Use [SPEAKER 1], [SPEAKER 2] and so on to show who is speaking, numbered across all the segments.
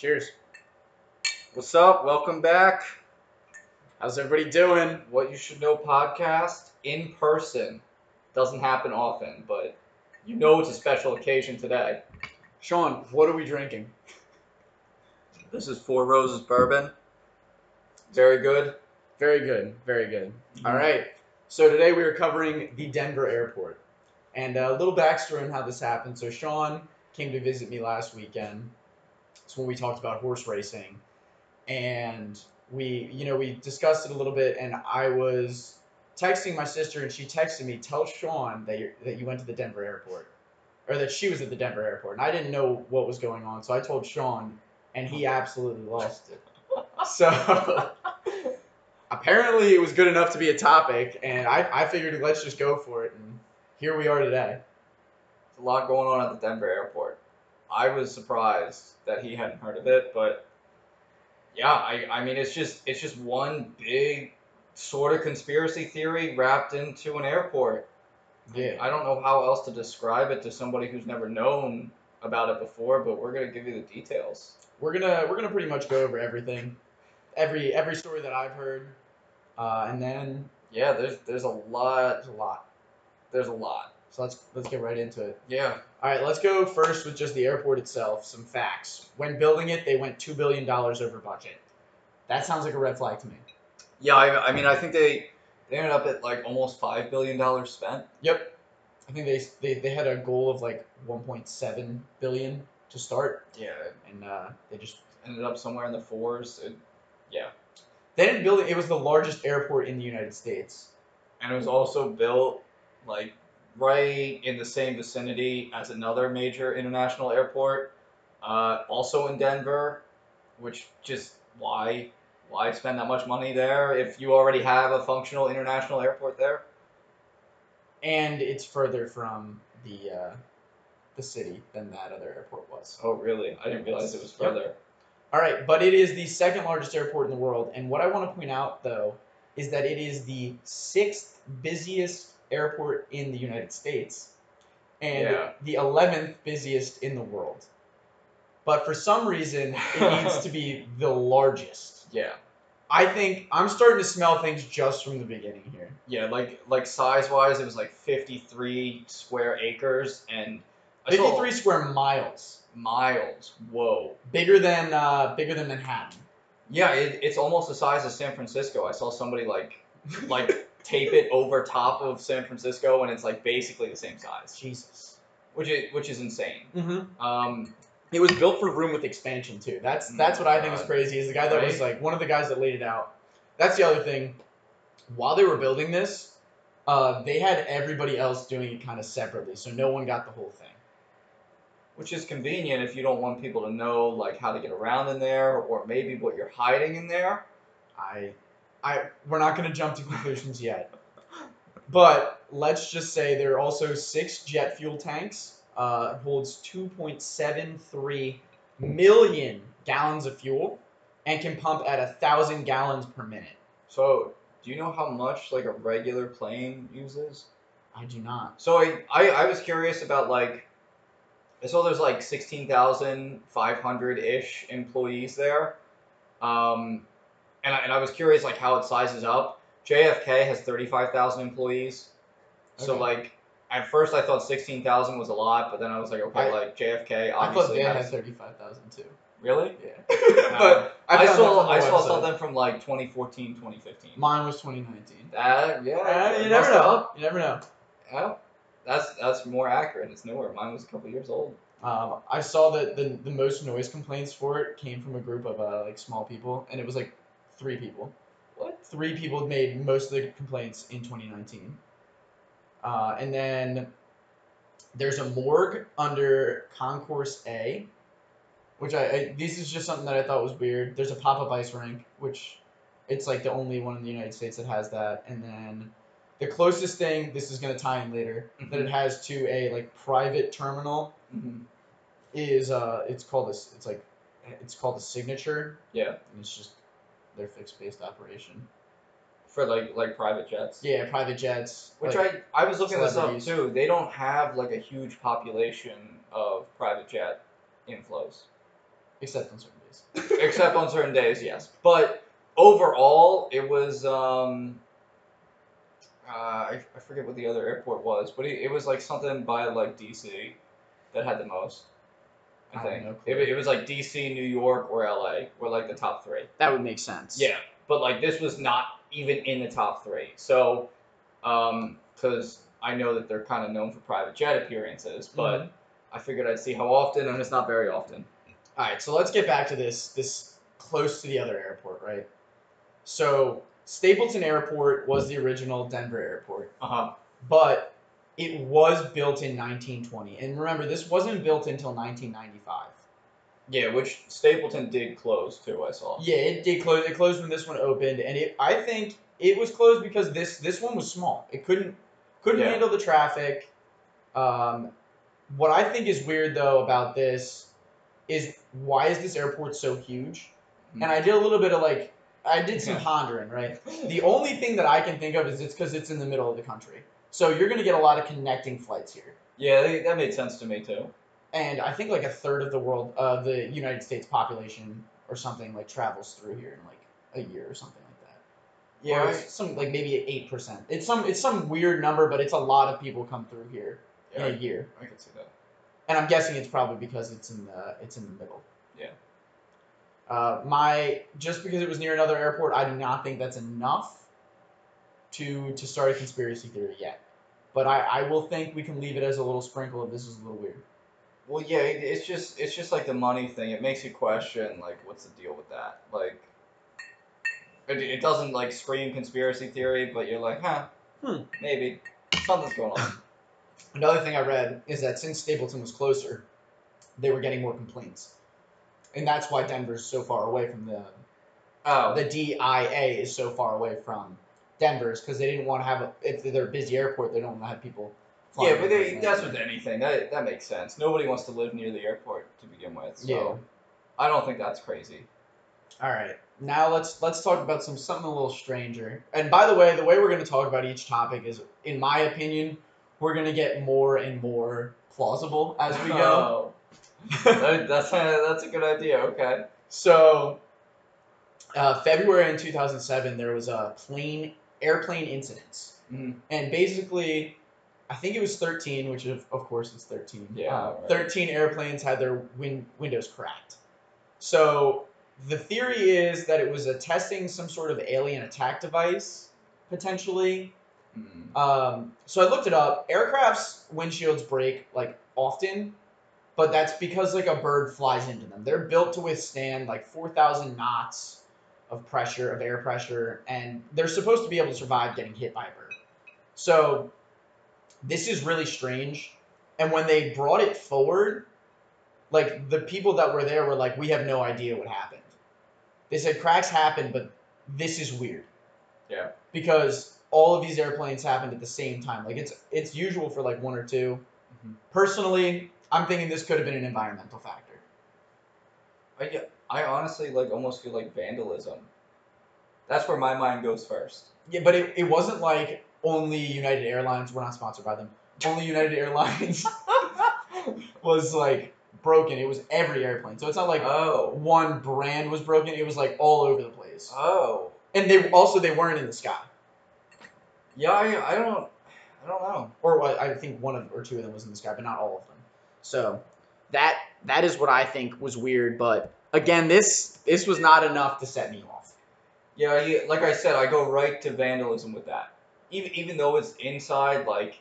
[SPEAKER 1] Cheers.
[SPEAKER 2] What's up? Welcome back.
[SPEAKER 1] How's everybody doing?
[SPEAKER 2] What You Should Know podcast in person. Doesn't happen often, but you know it's a special occasion today.
[SPEAKER 1] Sean, what are we drinking?
[SPEAKER 2] This is Four Roses Bourbon. Very good.
[SPEAKER 1] Very good. Very good.
[SPEAKER 2] Mm-hmm.
[SPEAKER 1] All right. So today we are covering the Denver airport. And a little backstory on how this happened. So Sean came to visit me last weekend. It's when we talked about horse racing. And we, you know, we discussed it a little bit and I was texting my sister and she texted me, tell Sean that you that you went to the Denver airport. Or that she was at the Denver airport. And I didn't know what was going on. So I told Sean and he absolutely lost it. So apparently it was good enough to be a topic, and I, I figured let's just go for it, and here we are today.
[SPEAKER 2] There's a lot going on at the Denver airport. I was surprised that he hadn't heard of it, but yeah, I, I mean it's just it's just one big sort of conspiracy theory wrapped into an airport.
[SPEAKER 1] Yeah.
[SPEAKER 2] I don't know how else to describe it to somebody who's never known about it before, but we're gonna give you the details.
[SPEAKER 1] We're gonna we're gonna pretty much go over everything, every every story that I've heard, uh, and then
[SPEAKER 2] Yeah, there's there's a lot.
[SPEAKER 1] there's a lot.
[SPEAKER 2] There's a lot.
[SPEAKER 1] So let's let's get right into it.
[SPEAKER 2] Yeah.
[SPEAKER 1] All right, let's go first with just the airport itself. Some facts. When building it, they went two billion dollars over budget. That sounds like a red flag to me.
[SPEAKER 2] Yeah, I, I mean I think they they ended up at like almost five billion dollars spent.
[SPEAKER 1] Yep. I think they, they they had a goal of like 1.7 billion to start,
[SPEAKER 2] Yeah.
[SPEAKER 1] and uh, they just
[SPEAKER 2] Ended up somewhere in the fours. It, yeah.
[SPEAKER 1] They didn't build it. It was the largest airport in the United States.
[SPEAKER 2] And it was also built like right in the same vicinity as another major international airport, uh, also in Denver, which just why why spend that much money there if you already have a functional international airport there?
[SPEAKER 1] And it's further from the uh, the city than that other airport was.
[SPEAKER 2] Oh really? I didn't realize it was
[SPEAKER 1] Yep.
[SPEAKER 2] further.
[SPEAKER 1] All right, but it is the second largest airport in the world. And what I want to point out, though, is that it is the sixth busiest airport in the United States and
[SPEAKER 2] Yeah.
[SPEAKER 1] the 11th busiest in the world. But for some reason, it needs to be the largest.
[SPEAKER 2] Yeah.
[SPEAKER 1] I think I'm starting to smell things just from the beginning here.
[SPEAKER 2] Yeah, like like size wise, it was like fifty three square acres and
[SPEAKER 1] 53 square miles,
[SPEAKER 2] miles. Whoa.
[SPEAKER 1] bigger than uh, bigger than Manhattan.
[SPEAKER 2] Yeah, it, it's almost the size of San Francisco. I saw somebody like like tape it over top of San Francisco, and it's like basically the same size,
[SPEAKER 1] Jesus.
[SPEAKER 2] which is which is insane.
[SPEAKER 1] Mm-hmm.
[SPEAKER 2] Um,
[SPEAKER 1] It was built for room with expansion too. That's that's what I think is crazy. Is the guy that was like one of the guys that laid it out. That's the other thing. While they were building this, uh, they had everybody else doing it kind of separately, so no one got the whole thing.
[SPEAKER 2] which is convenient if you don't want people to know like how to get around in there, or maybe what you're hiding in there.
[SPEAKER 1] I, I, we're not going to jump to conclusions yet, but let's just say there are also six jet fuel tanks. Uh, holds 2.73 million gallons of fuel, and can pump at a thousand gallons per minute.
[SPEAKER 2] So, do you know how much like a regular plane uses?
[SPEAKER 1] I do not.
[SPEAKER 2] So I, I, I was curious about like I saw there's like sixteen thousand five hundred ish employees there, um, and I, and I was curious like how it sizes up. JFK has thirty five thousand employees, so like at first I thought sixteen thousand was a lot, but then I was like okay
[SPEAKER 1] I-
[SPEAKER 2] like JFK
[SPEAKER 1] I thought
[SPEAKER 2] obviously
[SPEAKER 1] they had
[SPEAKER 2] has
[SPEAKER 1] thirty-five thousand too.
[SPEAKER 2] really.
[SPEAKER 1] Yeah, but I,
[SPEAKER 2] I, saw I saw something from like 2014, 2015.
[SPEAKER 1] Mine was twenty nineteen.
[SPEAKER 2] That yeah,
[SPEAKER 1] Uh, you never know. You never know.
[SPEAKER 2] Yeah, that's that's more accurate. It's newer. Mine was a couple years old.
[SPEAKER 1] Um, I saw that the the most noise complaints for it came from a group of uh, like small people, and it was like three people.
[SPEAKER 2] What?
[SPEAKER 1] Three people made most of the complaints in 2019. Uh, and then there's a morgue under Concourse A, which I, I this is just something that I thought was weird. There's a pop up ice rink, which it's like the only one in the United States that has that. And then the closest thing, this is gonna tie in later, that it has to a like private terminal
[SPEAKER 2] Mhm.
[SPEAKER 1] is uh it's called this it's like it's called a signature
[SPEAKER 2] Yeah,
[SPEAKER 1] and it's just their fixed based operation.
[SPEAKER 2] for like like private jets.
[SPEAKER 1] Yeah, private jets.
[SPEAKER 2] Which
[SPEAKER 1] like,
[SPEAKER 2] I I was looking this up too. They don't have like a huge population of private jet inflows.
[SPEAKER 1] except on certain days.
[SPEAKER 2] except on certain days, yes. But overall, it was um, uh, I, I forget what the other airport was, but it, it was like something by like DC that had the most. I
[SPEAKER 1] I
[SPEAKER 2] think
[SPEAKER 1] no
[SPEAKER 2] it, it was like DC, New York, or LA were like the top three.
[SPEAKER 1] That would make sense.
[SPEAKER 2] Yeah, but like this was not even in the top three. So, um, because I know that they're kind of known for private jet appearances, but
[SPEAKER 1] Mhm.
[SPEAKER 2] I figured I'd see how often, and it's not very often.
[SPEAKER 1] All right, so let's get back to this this close to the other airport, right? So Stapleton Airport was the original Denver airport,
[SPEAKER 2] Uh huh.
[SPEAKER 1] but it was built in 1920. And remember, this wasn't built until 1995.
[SPEAKER 2] Yeah, which Stapleton did close too. I saw.
[SPEAKER 1] Yeah, it did close. It closed when this one opened, and it I think it was closed because this this one was small. It couldn't couldn't
[SPEAKER 2] Yeah.
[SPEAKER 1] handle the traffic. Um, what I think is weird though about this is why is this airport so huge?
[SPEAKER 2] Hmm.
[SPEAKER 1] And I did a little bit of like I did some pondering, right? The only thing that I can think of is it's because it's in the middle of the country, so you're gonna get a lot of connecting flights here.
[SPEAKER 2] Yeah, that made sense to me too.
[SPEAKER 1] And I think like a third of the world, uh, the United States population or something like travels through here in like a year or something like that.
[SPEAKER 2] Yeah,
[SPEAKER 1] it's some like maybe eight percent. It's some it's some weird number, but it's a lot of people come through here
[SPEAKER 2] yeah,
[SPEAKER 1] in a year.
[SPEAKER 2] I, I can see that.
[SPEAKER 1] And I'm guessing it's probably because it's in the it's in the middle.
[SPEAKER 2] Yeah.
[SPEAKER 1] Uh, my just because it was near another airport, I do not think that's enough to to start a conspiracy theory yet. But I, I will think we can leave it as a little sprinkle if this is a little weird.
[SPEAKER 2] Well, yeah, it, it's just it's just like the money thing. It makes you question like what's the deal with that? Like, it, it doesn't like scream conspiracy theory, but you're like, huh,
[SPEAKER 1] Hmm.
[SPEAKER 2] maybe something's going on.
[SPEAKER 1] Another thing I read is that since Stapleton was closer, they were getting more complaints, and that's why Denver's so far away from the
[SPEAKER 2] Oh,
[SPEAKER 1] the DIA is so far away from Denver's because they didn't want to have a, if they're a busy airport, they don't want to have people. flying
[SPEAKER 2] yeah, but they, that's with anything. That that makes sense. Nobody wants to live near the airport to begin with, so
[SPEAKER 1] Yeah.
[SPEAKER 2] I don't think that's crazy.
[SPEAKER 1] All right, now let's let's talk about some something a little stranger. And by the way, the way we're going to talk about each topic is, in my opinion, we're going to get more and more plausible as we go.
[SPEAKER 2] Oh, that, that's a, that's a good idea. Okay.
[SPEAKER 1] So, uh, February in 2007, there was a plane airplane incident,
[SPEAKER 2] Mhm.
[SPEAKER 1] and basically, I think it was 13, which of, of course is 13.
[SPEAKER 2] Yeah,
[SPEAKER 1] Uh,
[SPEAKER 2] right.
[SPEAKER 1] 13 airplanes had their win- windows cracked. So the theory is that it was a testing some sort of alien attack device, potentially.
[SPEAKER 2] Mm.
[SPEAKER 1] Um, so I looked it up. Aircraft's windshields break like often, but that's because like a bird flies into them. They're built to withstand like four thousand knots of pressure of air pressure, and they're supposed to be able to survive getting hit by a bird. So this is really strange. And when they brought it forward, like the people that were there were like, "We have no idea what happened." They said cracks happened, but this is weird
[SPEAKER 2] Yeah.
[SPEAKER 1] because all of these airplanes happened at the same time. Like it's it's usual for like one or 2
[SPEAKER 2] Mhm.
[SPEAKER 1] Personally, I'm thinking this could have been an environmental factor.
[SPEAKER 2] I, I honestly like almost feel like vandalism. That's where my mind goes first.
[SPEAKER 1] Yeah, but it, it wasn't like only United Airlines. We're not sponsored by them. Only United Airlines was like broken. It was every airplane. So it's not like
[SPEAKER 2] Oh.
[SPEAKER 1] one brand was broken. It was like all over the place.
[SPEAKER 2] Oh.
[SPEAKER 1] And they also they weren't in the sky.
[SPEAKER 2] Yeah, I, I don't I don't know.
[SPEAKER 1] or what I think one of or two of them was in the sky, but not all of them. So that that is what I think was weird. But again, this this was not enough to set me off.
[SPEAKER 2] Yeah, I, like I said, I go right to vandalism with that. Even even though it's inside, like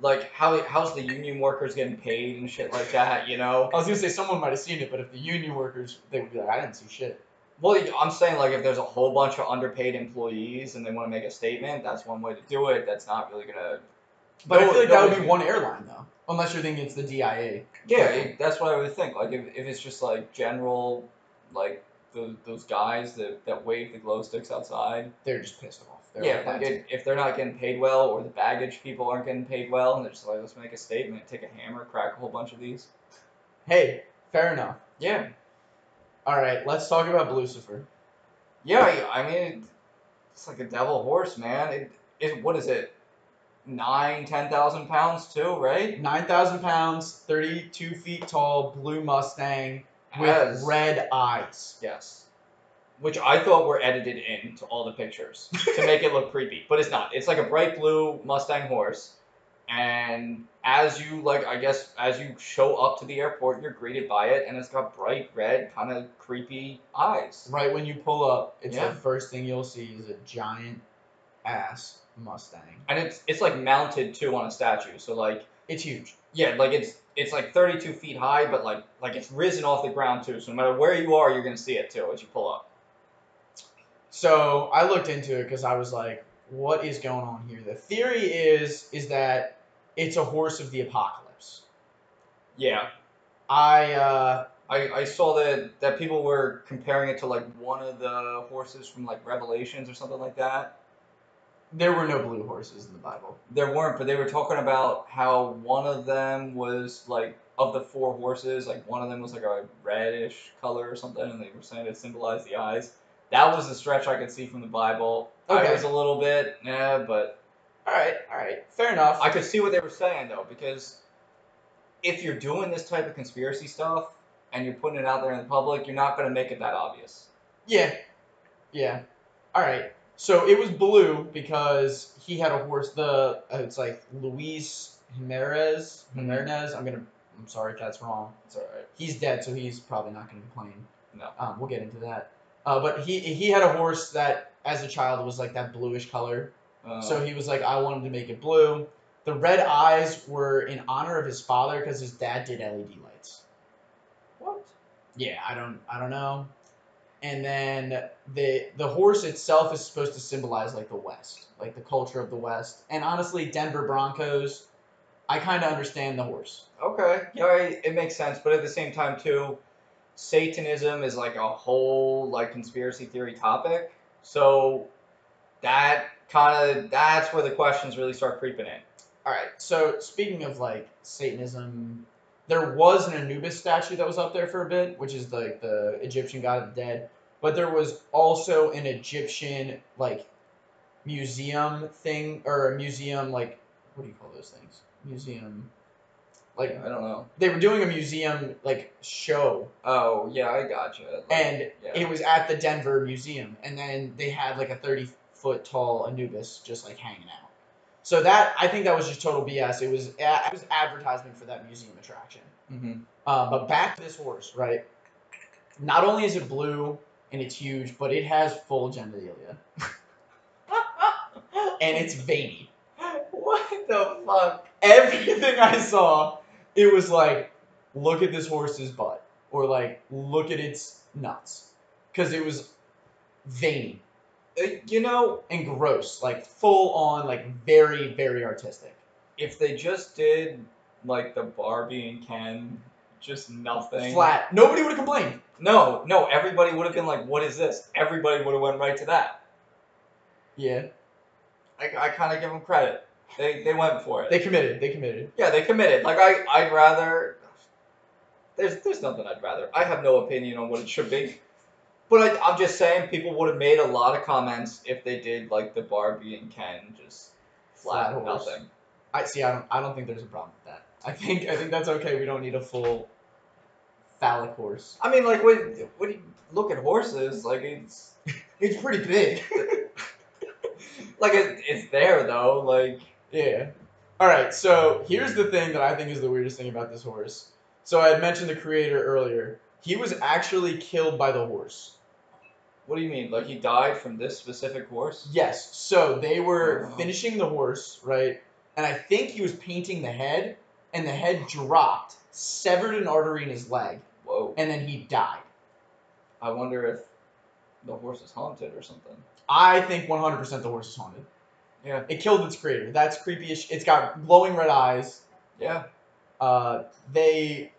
[SPEAKER 2] like how how's the union workers getting paid and shit like that, you know?
[SPEAKER 1] I was gonna say someone might have seen it, but if the union workers, they would be like, I didn't see shit.
[SPEAKER 2] Well, I'm saying like if there's a whole bunch of underpaid employees and they want to make a statement, that's one way to do it. That's not really gonna.
[SPEAKER 1] But I feel like
[SPEAKER 2] no
[SPEAKER 1] that would be one airline though, unless you're thinking it's the DIA.
[SPEAKER 2] Yeah, it, that's what I would think. Like if, if it's just like general, like those those guys that, that wave the glow sticks outside.
[SPEAKER 1] They're just pissed off. They're
[SPEAKER 2] yeah,
[SPEAKER 1] like,
[SPEAKER 2] if, if they're not getting paid well or the baggage people aren't getting paid well, and they're just like, let's make a statement, take a hammer, crack a whole bunch of these.
[SPEAKER 1] hey, fair enough.
[SPEAKER 2] Yeah,
[SPEAKER 1] All right, let's talk about Blucifer.
[SPEAKER 2] yeah. I I mean, it's like a devil horse, man. It, it what is it? Nine, ten thousand pounds too, right?
[SPEAKER 1] Nine thousand pounds, thirty-two feet tall, blue Mustang, with
[SPEAKER 2] As-
[SPEAKER 1] red eyes.
[SPEAKER 2] Yes. Which I thought were edited into all the pictures to make it look creepy, but it's not. It's like a bright blue Mustang horse, and as you like, I guess as you show up to the airport, you're greeted by it, and it's got bright red, kind of creepy eyes.
[SPEAKER 1] Right when you pull up, it's
[SPEAKER 2] Yeah.
[SPEAKER 1] the first thing you'll see is a giant ass Mustang.
[SPEAKER 2] And it's it's like mounted too on a statue, so like
[SPEAKER 1] It's huge.
[SPEAKER 2] yeah, like it's it's like 32 feet high, but like like it's risen off the ground too. So no matter where you are, you're gonna see it too as you pull up.
[SPEAKER 1] So I looked into it because I was like, what is going on here? The theory is is that it's a horse of the apocalypse.
[SPEAKER 2] Yeah,
[SPEAKER 1] I uh
[SPEAKER 2] I, I saw that that people were comparing it to like one of the horses from like Revelations or something like that.
[SPEAKER 1] There were no blue horses in the Bible.
[SPEAKER 2] There weren't, but they were talking about how one of them was like of the four horses, like one of them was like a reddish color or something, and they were saying it symbolized the eyes. That was the stretch I could see from the Bible. I was a little bit, yeah, but
[SPEAKER 1] All right, all right, fair enough.
[SPEAKER 2] I could see what they were saying though, because if you're doing this type of conspiracy stuff and you're putting it out there in the public, you're not going to make it that obvious.
[SPEAKER 1] Yeah. Yeah. All right. So it was blue because he had a horse. The uh, it's like Luis Jimenez.
[SPEAKER 2] Mhm.
[SPEAKER 1] Jimenez. I'm gonna. I'm sorry if that's wrong.
[SPEAKER 2] It's all right.
[SPEAKER 1] He's dead, so he's probably not gonna complain.
[SPEAKER 2] No.
[SPEAKER 1] Um, we'll get into that. Uh, but he he had a horse that as a child was like that bluish color.
[SPEAKER 2] Uh,
[SPEAKER 1] So he was like, I wanted to make it blue. The red eyes were in honor of his father because his dad did LED lights.
[SPEAKER 2] what?
[SPEAKER 1] Yeah, I don't I don't know. And then the the horse itself is supposed to symbolize like the West, like the culture of the West. And honestly, Denver Broncos, I kind of understand the horse.
[SPEAKER 2] Okay, yeah, it makes sense, but at the same time too, Satanism is like a whole like conspiracy theory topic. So that kind of that's where the questions really start creeping in.
[SPEAKER 1] All right. So speaking of like Satanism, there was an Anubis statue that was up there for a bit, which is like the Egyptian god of the dead. But there was also an Egyptian like museum thing or a museum like what do you call those things? Museum. Like
[SPEAKER 2] I don't know.
[SPEAKER 1] they were doing a museum like show
[SPEAKER 2] Oh yeah, I gotcha. Like,
[SPEAKER 1] and
[SPEAKER 2] yeah.
[SPEAKER 1] it was at the Denver Museum and then they had like a 30 foot tall Anubis just like hanging out. So that I think that was just total BS. It was a- it was advertisement for that museum attraction.
[SPEAKER 2] Mhm.
[SPEAKER 1] Uh, but back to this horse, right? Not only is it blue and it's huge, but it has full genitalia and it's veiny.
[SPEAKER 2] what the fuck?
[SPEAKER 1] Everything I saw, it was like, look at this horse's butt, or like, look at its nuts, because it was veiny
[SPEAKER 2] Uh, you know,
[SPEAKER 1] and gross, like full on, like very very artistic.
[SPEAKER 2] if they just did like the Barbie and Ken, just nothing.
[SPEAKER 1] Flat. Nobody would have complained.
[SPEAKER 2] No, no, everybody would have been like, "What is this?" Everybody would have went right to that.
[SPEAKER 1] Yeah,
[SPEAKER 2] I, I kind of give them credit. They they went for it.
[SPEAKER 1] they committed. They committed.
[SPEAKER 2] yeah, they committed. Like I I'd rather. There's there's nothing I'd rather. I have no opinion on what it should be. But I, I'm just saying, people would have made a lot of comments if they did like the Barbie and Ken, just flat,
[SPEAKER 1] Flat horse.
[SPEAKER 2] nothing.
[SPEAKER 1] I see. I don't. I don't think there's a problem with that. I think. I think that's okay. We don't need a full phallic horse.
[SPEAKER 2] I mean, like when when you look at horses, like it's
[SPEAKER 1] It's pretty big.
[SPEAKER 2] like it, it's there though. Like
[SPEAKER 1] Yeah. All right. So here's the thing that I think is the weirdest thing about this horse. So I had mentioned the creator earlier. He was actually killed by the horse.
[SPEAKER 2] What do you mean? Like he died from this specific horse?
[SPEAKER 1] Yes. So they were
[SPEAKER 2] Oh.
[SPEAKER 1] finishing the horse, right? And I think he was painting the head, and the head dropped, severed an artery in his leg,
[SPEAKER 2] Whoa.
[SPEAKER 1] and then he died.
[SPEAKER 2] I wonder if the horse is haunted or something.
[SPEAKER 1] I think 100% the horse is haunted.
[SPEAKER 2] Yeah.
[SPEAKER 1] It killed its creator. That's creepy. as sh- It's got glowing red eyes.
[SPEAKER 2] Yeah.
[SPEAKER 1] uh, they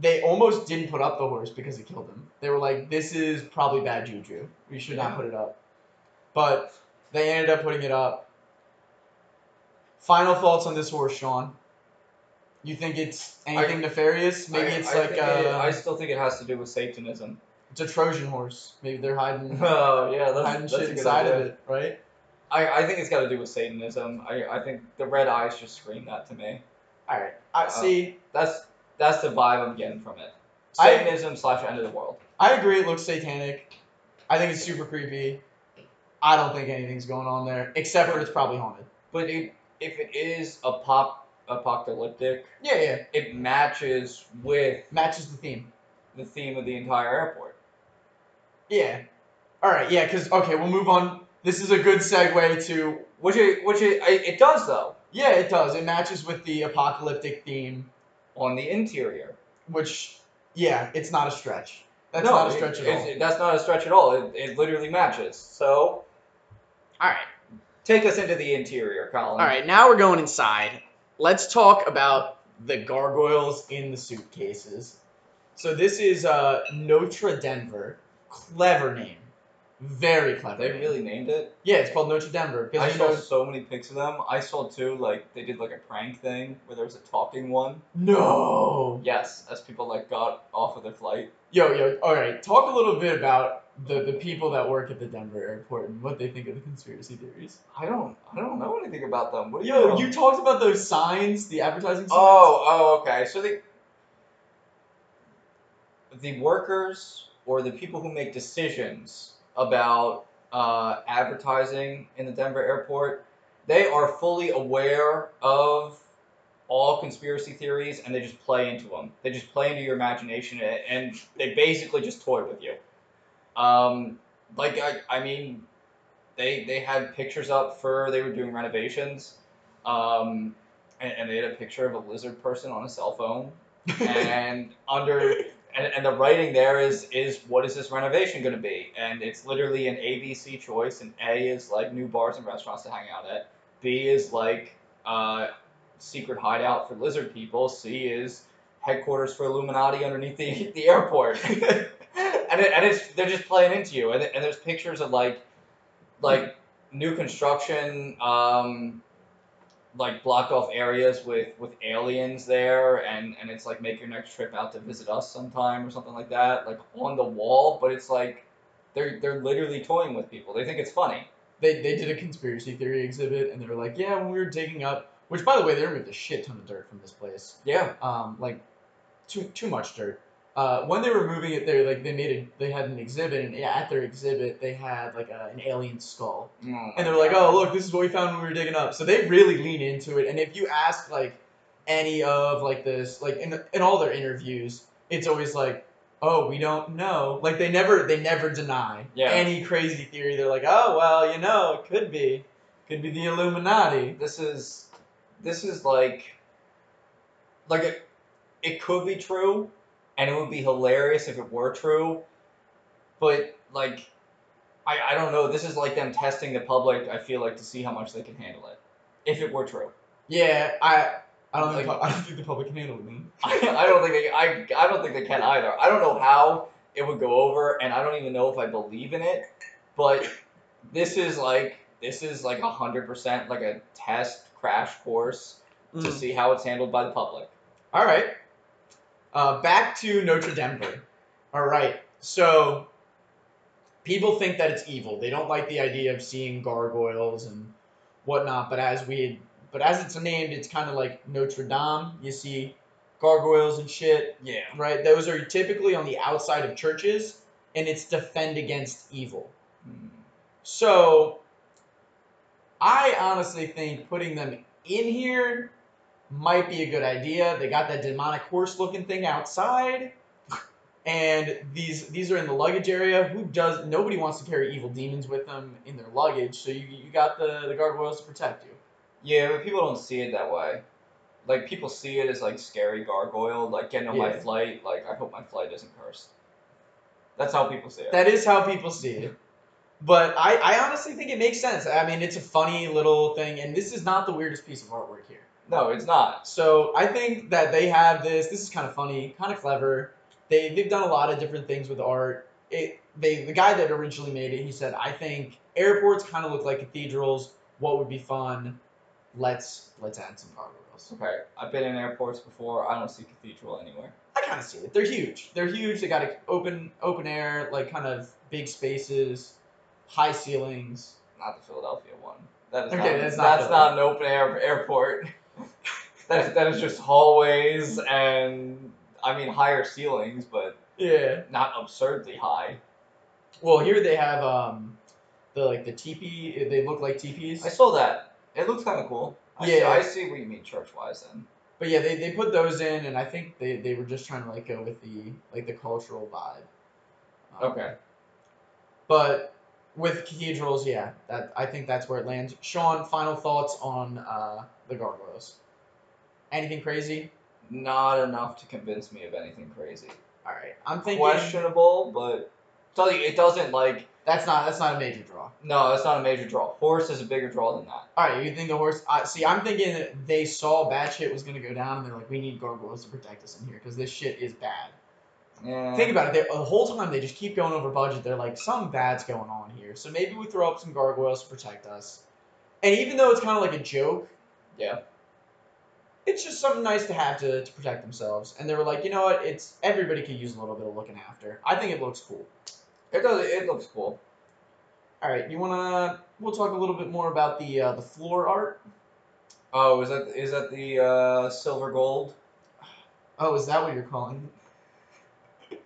[SPEAKER 1] they almost didn't put up the horse because it killed him. They were like, "This is probably bad juju. We should not put it up." But they ended up putting it up. Final thoughts on this horse, Sean? You think it's anything nefarious? Maybe
[SPEAKER 2] I-
[SPEAKER 1] it's
[SPEAKER 2] I
[SPEAKER 1] like
[SPEAKER 2] it-
[SPEAKER 1] uh,
[SPEAKER 2] I still think it has to do with Satanism.
[SPEAKER 1] it's a Trojan horse. Maybe they're hiding
[SPEAKER 2] Oh yeah, that's,
[SPEAKER 1] hiding
[SPEAKER 2] that's
[SPEAKER 1] shit inside
[SPEAKER 2] idea.
[SPEAKER 1] of it, right?
[SPEAKER 2] I, I think it's got to do with Satanism. I, I think the red eyes just scream that to me.
[SPEAKER 1] All right. I
[SPEAKER 2] Uh,
[SPEAKER 1] see.
[SPEAKER 2] That's that's the vibe I'm getting from it.
[SPEAKER 1] I-
[SPEAKER 2] Satanism slash end of the world.
[SPEAKER 1] I agree. It looks satanic. I think it's super creepy. I don't think anything's going on there, except for it's probably haunted.
[SPEAKER 2] But it, if it is a pop apocalyptic,
[SPEAKER 1] Yeah, yeah.
[SPEAKER 2] it matches with
[SPEAKER 1] Matches the theme.
[SPEAKER 2] the theme of the entire airport.
[SPEAKER 1] Yeah. All right. Yeah. Because okay, we'll move on. This is a good segue to.
[SPEAKER 2] Which it, which it, I- it does though
[SPEAKER 1] Yeah, it does. It matches with the apocalyptic theme,
[SPEAKER 2] on the interior.
[SPEAKER 1] which yeah, it's not a stretch. That's
[SPEAKER 2] no,
[SPEAKER 1] not a
[SPEAKER 2] it-
[SPEAKER 1] stretch at all.
[SPEAKER 2] it- that's not a stretch at all. It, it literally matches. So,
[SPEAKER 1] all right.
[SPEAKER 2] take us into the interior, Colin.
[SPEAKER 1] All right. Now we're going inside. Let's talk about the gargoyles in the suitcases. So this is uh, Notre Denver. Clever name. Very clever.
[SPEAKER 2] They really named it.
[SPEAKER 1] Yeah, it's called Notre Denver.
[SPEAKER 2] I saw so many pics of them. I saw too, like they did like a prank thing where there was a talking one.
[SPEAKER 1] no.
[SPEAKER 2] Yes, as people like got off of their flight.
[SPEAKER 1] Yo, yo. All right. Talk a little bit about the the people that work at the Denver airport and what they think of the conspiracy theories.
[SPEAKER 2] I don't, I don't know anything about them. What do you
[SPEAKER 1] Yo,
[SPEAKER 2] know?
[SPEAKER 1] you talked about those signs, the advertising signs.
[SPEAKER 2] Oh, oh, okay. So the the workers or the people who make decisions about uh, advertising in the Denver airport, they are fully aware of all conspiracy theories and they just play into them. They just play into your imagination and they basically just toy with you. Um, like I, I mean, they they had pictures up for they were doing renovations. Um, and, and they had a picture of a lizard person on a cell phone and under and, and the writing there is is what is this renovation going to be? And it's literally an abc choice and a is like new bars and restaurants to hang out at. B is like uh, secret hideout for lizard people. C is headquarters for illuminati underneath the, the airport. And, it, and it's they're just playing into you. And, and there's pictures of like like new construction um, like blocked off areas with with aliens there and and it's like make your next trip out to visit us sometime or something like that like on the wall but it's like they're they're literally toying with people they think it's funny
[SPEAKER 1] they they did a conspiracy theory exhibit and they were like, yeah, when we were digging up, which by the way, they removed a shit ton of dirt from this place.
[SPEAKER 2] yeah
[SPEAKER 1] Um, like too too much dirt. Uh, when they were moving it there, like they made a, they had an exhibit, and at their exhibit they had like a, an alien skull, and they're like, oh look, this is what we found when we were digging up. So they really lean into it, and if you ask like any of like this, like in in all their interviews, it's always like, oh, we don't know. Like they never they never deny
[SPEAKER 2] Yeah.
[SPEAKER 1] any crazy theory. They're like, oh well, you know, it could be, could be the Illuminati.
[SPEAKER 2] this is this is like like it, it could be true and it would be hilarious if it were true but like I, I don't know this is like them testing the public i feel like to see how much they can handle it if it were true
[SPEAKER 1] Yeah, I I don't think
[SPEAKER 2] Like-
[SPEAKER 1] I don't think the public can handle it. Man.
[SPEAKER 2] I, I don't think they, I, I don't think they can either i don't know how it would go over and i don't even know if i believe in it but this is like this is like a hundred percent like a test crash course to
[SPEAKER 1] Mm.
[SPEAKER 2] see how it's handled by the public
[SPEAKER 1] All right. Uh, back to Notre Dame. All right. So people think that it's evil. They don't like the idea of seeing gargoyles and whatnot. But as we, but as it's named, it's kind of like Notre Dame. You see gargoyles and shit,
[SPEAKER 2] yeah
[SPEAKER 1] right? Those are typically on the outside of churches, and it's defend against evil. So I honestly think putting them in here might be a good idea. They got that demonic horse looking thing outside. And these these are in the luggage area. Who does nobody wants to carry evil demons with them in their luggage, so you, you got the, the gargoyles to protect you.
[SPEAKER 2] Yeah, but people don't see it that way. Like people see it as like scary gargoyle, like getting on my flight. Like I hope my flight isn't cursed. That's how people see it.
[SPEAKER 1] That is how people see it. But I, I honestly think it makes sense. I mean, it's a funny little thing, and this is not the weirdest piece of artwork here.
[SPEAKER 2] No, it's not.
[SPEAKER 1] So I think that they have this. This is kind of funny, kind of clever. They they've done a lot of different things with art. It they the guy that originally made it, he said, I think airports kind of look like cathedrals. What would be fun? Let's let's add some gargoyles.
[SPEAKER 2] Okay, I've been in airports before. I don't see cathedral anywhere.
[SPEAKER 1] I kind of see it. They're huge. They're huge. They got open open air, like kind of big spaces, high ceilings.
[SPEAKER 2] Not the Philadelphia one. That is
[SPEAKER 1] Okay,
[SPEAKER 2] not,
[SPEAKER 1] that's
[SPEAKER 2] that's,
[SPEAKER 1] not
[SPEAKER 2] not, an open air airport. that is that is just hallways and I mean, higher ceilings, but
[SPEAKER 1] Yeah.
[SPEAKER 2] not absurdly high.
[SPEAKER 1] Well, here they have um, the like the teepee. They look like teepees.
[SPEAKER 2] I saw that. It looks kind of cool. I see,
[SPEAKER 1] Yeah.
[SPEAKER 2] I see what you mean church wise then.
[SPEAKER 1] But yeah, they, they put those in, and I think they, they were just trying to like go with the like the cultural vibe. Um,
[SPEAKER 2] Okay.
[SPEAKER 1] But with cathedrals, yeah, that I think that's where it lands. Sean, final thoughts on uh, the gargoyles? Anything crazy?
[SPEAKER 2] Not enough to convince me of anything crazy.
[SPEAKER 1] All right, I'm thinking
[SPEAKER 2] Questionable, but tell you, it doesn't like.
[SPEAKER 1] that's not that's not a major draw.
[SPEAKER 2] No, that's not a major draw. Horse is a bigger draw than that.
[SPEAKER 1] All right, you think the horse? Uh, see, I'm thinking that they saw bad shit was gonna go down, and they're like, we need gargoyles to protect us in here because this shit is bad.
[SPEAKER 2] Yeah.
[SPEAKER 1] Think about it. They, the whole time they just keep going over budget. They're like, something bad's going on here. So maybe we throw up some gargoyles to protect us. And even though it's kind of like a joke,
[SPEAKER 2] Yeah.
[SPEAKER 1] It's just something nice to have to, to protect themselves. And they were like, you know what? It's everybody could use a little bit of looking after. I think it looks cool.
[SPEAKER 2] It does. It looks cool.
[SPEAKER 1] All right, you wanna? We'll talk a little bit more about the uh, the floor art.
[SPEAKER 2] Oh, is that is that the uh, silver gold?
[SPEAKER 1] Oh, is that what you're calling? it?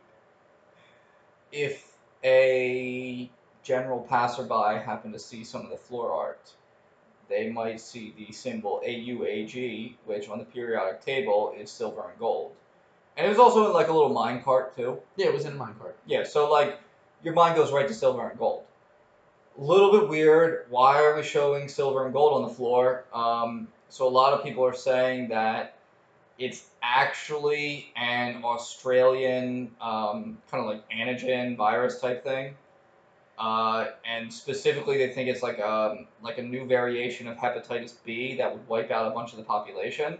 [SPEAKER 2] If a general passerby happened to see some of the floor art, they might see the symbol AUAG, which on the periodic table is silver and gold. And it was also in like a little mine cart too.
[SPEAKER 1] Yeah, it was in a mine cart.
[SPEAKER 2] Yeah, so like your mind goes right to silver and gold. A little bit weird. Why are we showing silver and gold on the floor? Um, so a lot of people are saying that it's actually an Australian um, kind of like antigen virus type thing, uh, and specifically they think it's like a like a new variation of hepatitis B that would wipe out a bunch of the population.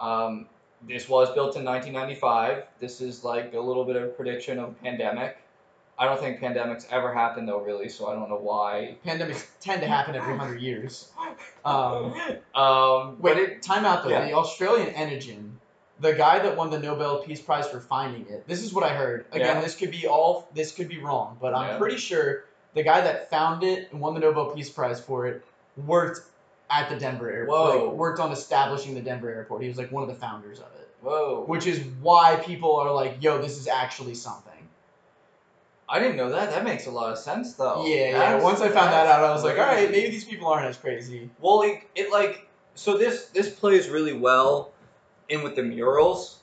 [SPEAKER 2] Um, this was built in 1995. This is like a little bit of a prediction of a pandemic. I don't think pandemics ever happen though, really. So I don't know why.
[SPEAKER 1] Pandemics tend to happen every hundred years. Um,
[SPEAKER 2] um, but
[SPEAKER 1] Wait,
[SPEAKER 2] it,
[SPEAKER 1] time out though.
[SPEAKER 2] yeah.
[SPEAKER 1] The Australian Enogen, the guy that won the Nobel Peace Prize for finding it. This is what I heard. Again,
[SPEAKER 2] Yeah.
[SPEAKER 1] this could be all. This could be wrong, but I'm
[SPEAKER 2] Yeah.
[SPEAKER 1] pretty sure the guy that found it and won the Nobel Peace Prize for it worked at the Denver airport.
[SPEAKER 2] Whoa.
[SPEAKER 1] Like, worked on establishing the Denver airport. He was like one of the founders of it,
[SPEAKER 2] whoa,
[SPEAKER 1] which is why people are like, "Yo, this is actually something."
[SPEAKER 2] I didn't know that. That makes a lot of sense though.
[SPEAKER 1] yeah, yeah. Once I found that out, I was like, "All right, maybe these people aren't as crazy."
[SPEAKER 2] Well, it, it like so this this plays really well in with the murals.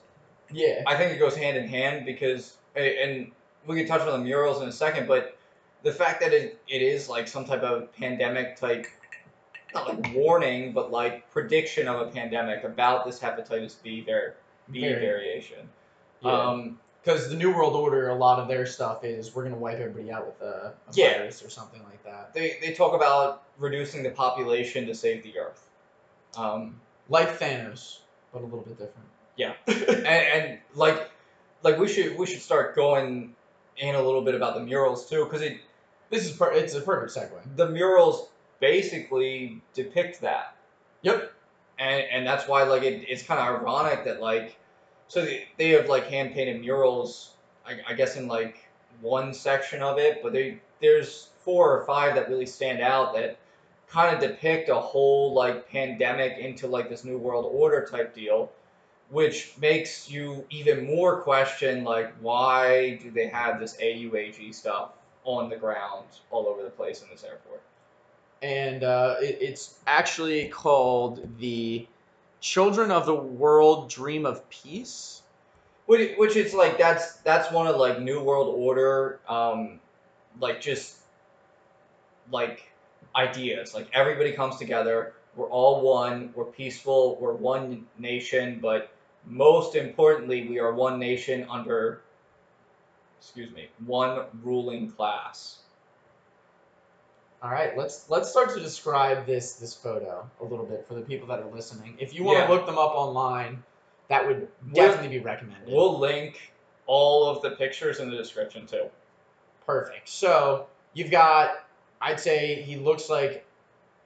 [SPEAKER 1] Yeah.
[SPEAKER 2] I think it goes hand in hand because and we can touch on the murals in a second, but the fact that it, it is like some type of pandemic type not like warning, but like prediction of a pandemic about this hepatitis B var- B variation.
[SPEAKER 1] Yeah.
[SPEAKER 2] Um,
[SPEAKER 1] Because the New World Order, a lot of their stuff is we're gonna wipe everybody out with a, a
[SPEAKER 2] Yeah.
[SPEAKER 1] virus or something like that.
[SPEAKER 2] they, they talk about reducing the population to save the earth. Um,
[SPEAKER 1] Like Thanos, but a little bit different.
[SPEAKER 2] Yeah. and, and like like we should we should start going in a little bit about the murals too because it
[SPEAKER 1] This is per- it's a perfect segue.
[SPEAKER 2] the murals basically depict that
[SPEAKER 1] Yep.
[SPEAKER 2] and and that's why like it, it's kind of ironic that like so they, they have like hand painted murals I, I guess in like one section of it but they there's four or five that really stand out that kind of depict a whole like pandemic into like this new world order type deal which makes you even more question like why do they have this AUAG stuff on the ground all over the place in this airport
[SPEAKER 1] And uh, it, it's actually called the Children of the World Dream of Peace.
[SPEAKER 2] Which, which is like that's that's one of like New World Order, um, like just like ideas. Like everybody comes together. We're all one. We're peaceful. We're one nation. But most importantly, we are one nation under. Excuse me, one ruling class.
[SPEAKER 1] All right, let's let's start to describe this this photo a little bit for the people that are listening. If you want
[SPEAKER 2] Yeah.
[SPEAKER 1] to look them up online, that would
[SPEAKER 2] We'll-
[SPEAKER 1] definitely be recommended.
[SPEAKER 2] We'll link all of the pictures in the description too.
[SPEAKER 1] Perfect. So you've got, I'd say he looks like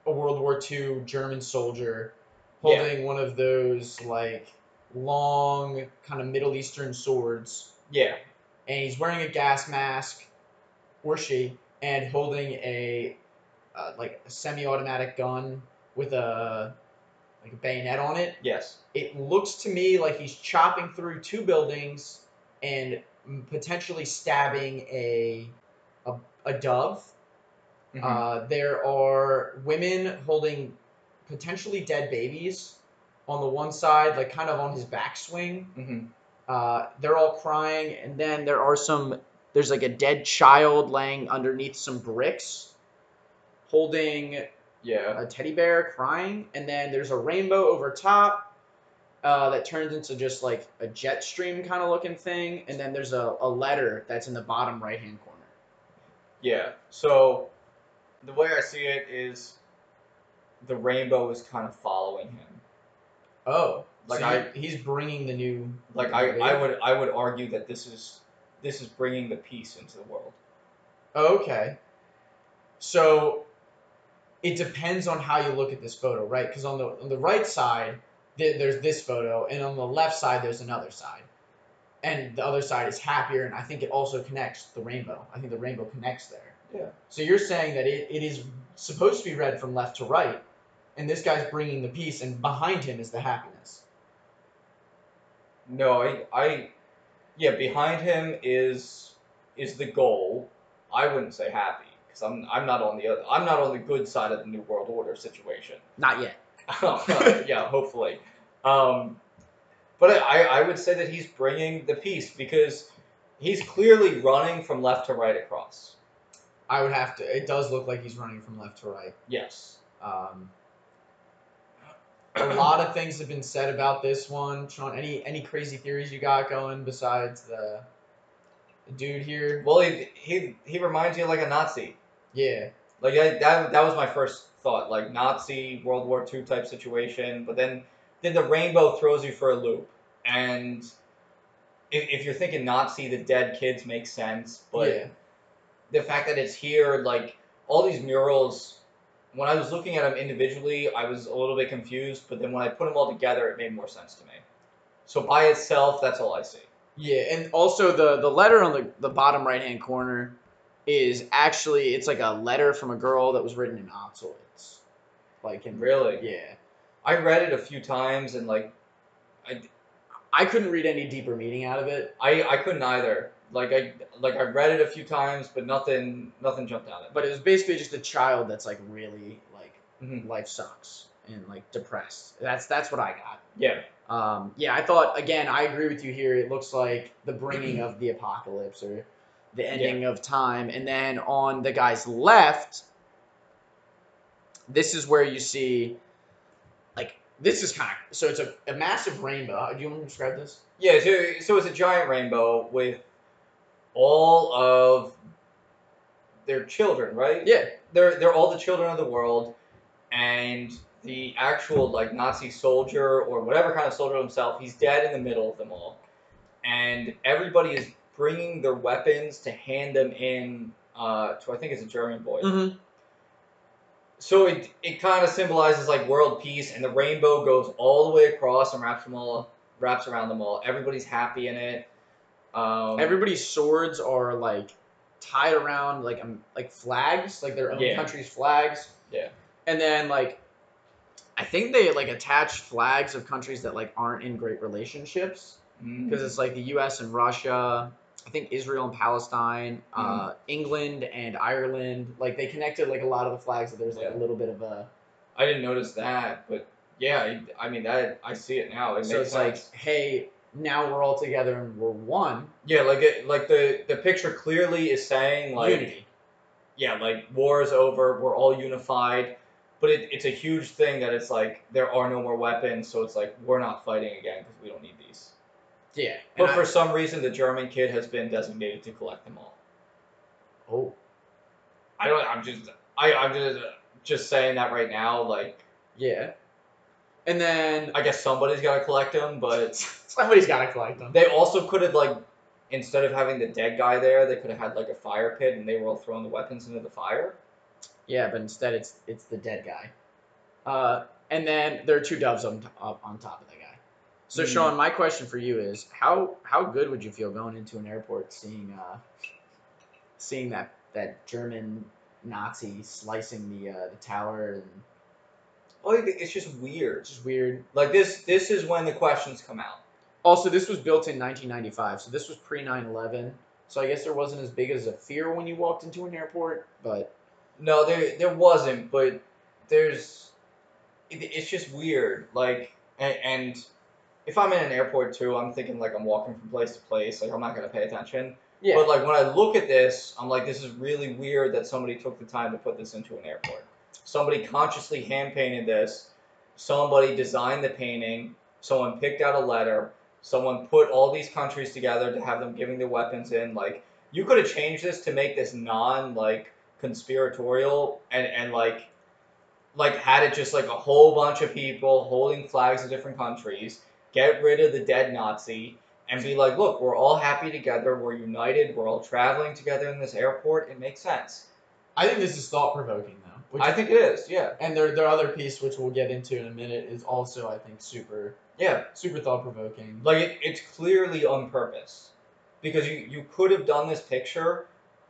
[SPEAKER 1] a World War II German soldier
[SPEAKER 2] Yeah.
[SPEAKER 1] holding one of those like long kind of Middle Eastern swords,
[SPEAKER 2] Yeah,
[SPEAKER 1] and he's wearing a gas mask, or she, and holding a uh, like a semi-automatic gun with a like a bayonet on it.
[SPEAKER 2] Yes.
[SPEAKER 1] It looks to me like he's chopping through two buildings and potentially stabbing a a, a dove.
[SPEAKER 2] Mhm.
[SPEAKER 1] Uh, there are women holding potentially dead babies on the one side, like kind of on his backswing.
[SPEAKER 2] Mhm.
[SPEAKER 1] Uh, they're all crying, and then there are some. There's like a dead child laying underneath some bricks, holding
[SPEAKER 2] Yeah.
[SPEAKER 1] a teddy bear crying, and then there's a rainbow over top uh, that turns into just like a jet stream kind of looking thing, and then there's a, a letter that's in the bottom right hand corner.
[SPEAKER 2] Yeah. So the way I see it is the rainbow is kind of following him.
[SPEAKER 1] Oh,
[SPEAKER 2] Like
[SPEAKER 1] so
[SPEAKER 2] I-
[SPEAKER 1] he's bringing the new.
[SPEAKER 2] Like I, I would I would argue that this is this is bringing the peace into the world.
[SPEAKER 1] Okay. So it depends on how you look at this photo, right? Because on the on the right side, th- there's this photo, and on the left side, there's another side, and the other side is happier, and I think it also connects the rainbow. I think the rainbow connects there.
[SPEAKER 2] Yeah.
[SPEAKER 1] So you're saying that it, it is supposed to be read from left to right, and this guy's bringing the peace, and behind him is the happiness.
[SPEAKER 2] No, I I yeah, behind him is is the goal. I wouldn't say happy because I'm I'm not on the other, I'm not on the good side of the new world order situation.
[SPEAKER 1] Not yet.
[SPEAKER 2] yeah, hopefully. Um, but I, I would say that he's bringing the peace because he's clearly running from left to right across.
[SPEAKER 1] I would have to. It does look like he's running from left to right.
[SPEAKER 2] Yes.
[SPEAKER 1] Um, a lot of things have been said about this one. Sean, any any crazy theories you got going besides the, the dude here?
[SPEAKER 2] Well, he, he he reminds you like a Nazi.
[SPEAKER 1] Yeah,
[SPEAKER 2] Like I, that that was my first thought, like Nazi World War II type situation. But then then the rainbow throws you for a loop, and if, if you're thinking Nazi, the dead kids make sense. But
[SPEAKER 1] yeah,
[SPEAKER 2] the fact that it's here, like all these murals, when I was looking at them individually, I was a little bit confused. But then when I put them all together, it made more sense to me. So by itself, that's all I see.
[SPEAKER 1] yeah, and also the the letter on the the bottom right hand corner is actually it's like a letter from a girl that was written in oxalates, like in
[SPEAKER 2] Really,
[SPEAKER 1] yeah.
[SPEAKER 2] I read it a few times, and like I,
[SPEAKER 1] I couldn't read any deeper meaning out of it.
[SPEAKER 2] I, I couldn't either. Like I like I read it a few times, but nothing nothing jumped out at me.
[SPEAKER 1] But it was basically just a child that's like really like
[SPEAKER 2] Mhm.
[SPEAKER 1] life sucks and like depressed. That's that's what I got.
[SPEAKER 2] yeah,
[SPEAKER 1] Um, yeah, I thought again. I agree with you here. It looks like the bringing of the apocalypse or the ending of time, and then on the guy's left, this is where you see, like, this is kind of so it's a, a massive rainbow. Do you want to describe this?
[SPEAKER 2] yeah. So so it's a giant rainbow with all of their children, right?
[SPEAKER 1] Yeah,
[SPEAKER 2] They're they're all the children of the world, and the actual like Nazi soldier or whatever kind of soldier himself, he's dead in the middle of them all, and everybody is bringing their weapons to hand them in uh, to I think it's a German boy.
[SPEAKER 1] mm-hmm.
[SPEAKER 2] So it it kind of symbolizes like world peace, and the rainbow goes all the way across and wraps them all wraps around them all. Everybody's happy in it. Um,
[SPEAKER 1] Everybody's swords are like tied around like um, like flags, like their own
[SPEAKER 2] Yeah.
[SPEAKER 1] country's flags.
[SPEAKER 2] Yeah.
[SPEAKER 1] And then like I think they like attach flags of countries that like aren't in great relationships
[SPEAKER 2] mm,
[SPEAKER 1] because it's like the U.S. and Russia. I think Israel and Palestine,
[SPEAKER 2] Mm-hmm.
[SPEAKER 1] uh, England and Ireland. Like they connected like a lot of the flags. That there's like
[SPEAKER 2] Yeah.
[SPEAKER 1] a little bit of a.
[SPEAKER 2] I didn't notice that, but yeah, I, I mean that I see it now. It
[SPEAKER 1] so
[SPEAKER 2] makes
[SPEAKER 1] it's
[SPEAKER 2] sense.
[SPEAKER 1] like, hey, now we're all together and we're one.
[SPEAKER 2] yeah, like it, like the the picture clearly is saying like
[SPEAKER 1] unity.
[SPEAKER 2] yeah, like war is over, we're all unified. But it, it's a huge thing that it's like there are no more weapons, so it's like we're not fighting again because we don't need these.
[SPEAKER 1] Yeah.
[SPEAKER 2] But
[SPEAKER 1] I-
[SPEAKER 2] for some reason, the German kid has been designated to collect them all.
[SPEAKER 1] oh.
[SPEAKER 2] I don't. I'm just. I. I'm just. Just saying that right now. Like,
[SPEAKER 1] Yeah. And then
[SPEAKER 2] I guess somebody's got to collect them, but
[SPEAKER 1] somebody's got to collect them.
[SPEAKER 2] they also could have like, instead of having the dead guy there, they could have had like a fire pit, and they were all throwing the weapons into the fire.
[SPEAKER 1] Yeah, but instead it's it's the dead guy. Uh, and then there are two doves on top, on top of the guy. So
[SPEAKER 2] Mhm.
[SPEAKER 1] Sean, my question for you is how how good would you feel going into an airport seeing uh seeing that that German Nazi slicing the uh, the tower and
[SPEAKER 2] Oh, it's just weird.
[SPEAKER 1] It's just weird.
[SPEAKER 2] Like this, this is when the questions come out.
[SPEAKER 1] Also, this was built in 1995, so this was pre 9/11. So I guess there wasn't as big as a fear when you walked into an airport, but
[SPEAKER 2] No, there there wasn't, but there's. It, it's just weird. Like, and, and if I'm in an airport too, I'm thinking like I'm walking from place to place. Like I'm not gonna pay attention.
[SPEAKER 1] yeah,
[SPEAKER 2] But like when I look at this, I'm like, this is really weird that somebody took the time to put this into an airport. Somebody consciously hand painted this. Somebody designed the painting. Someone picked out a letter. Someone put all these countries together to have them giving their weapons in. Like you could have changed this to make this non like conspiratorial and and like like had it just like a whole bunch of people holding flags of different countries. Get rid of the dead Nazi and be like, look, we're all happy together, we're united, we're all traveling together in this airport. It makes sense.
[SPEAKER 1] I think this is thought provoking. Which
[SPEAKER 2] I think it is, yeah.
[SPEAKER 1] and their their other piece, which we'll get into in a minute, is also I think super
[SPEAKER 2] Yeah.
[SPEAKER 1] super thought provoking.
[SPEAKER 2] Like it, it's clearly on purpose. Because you, you could have done this picture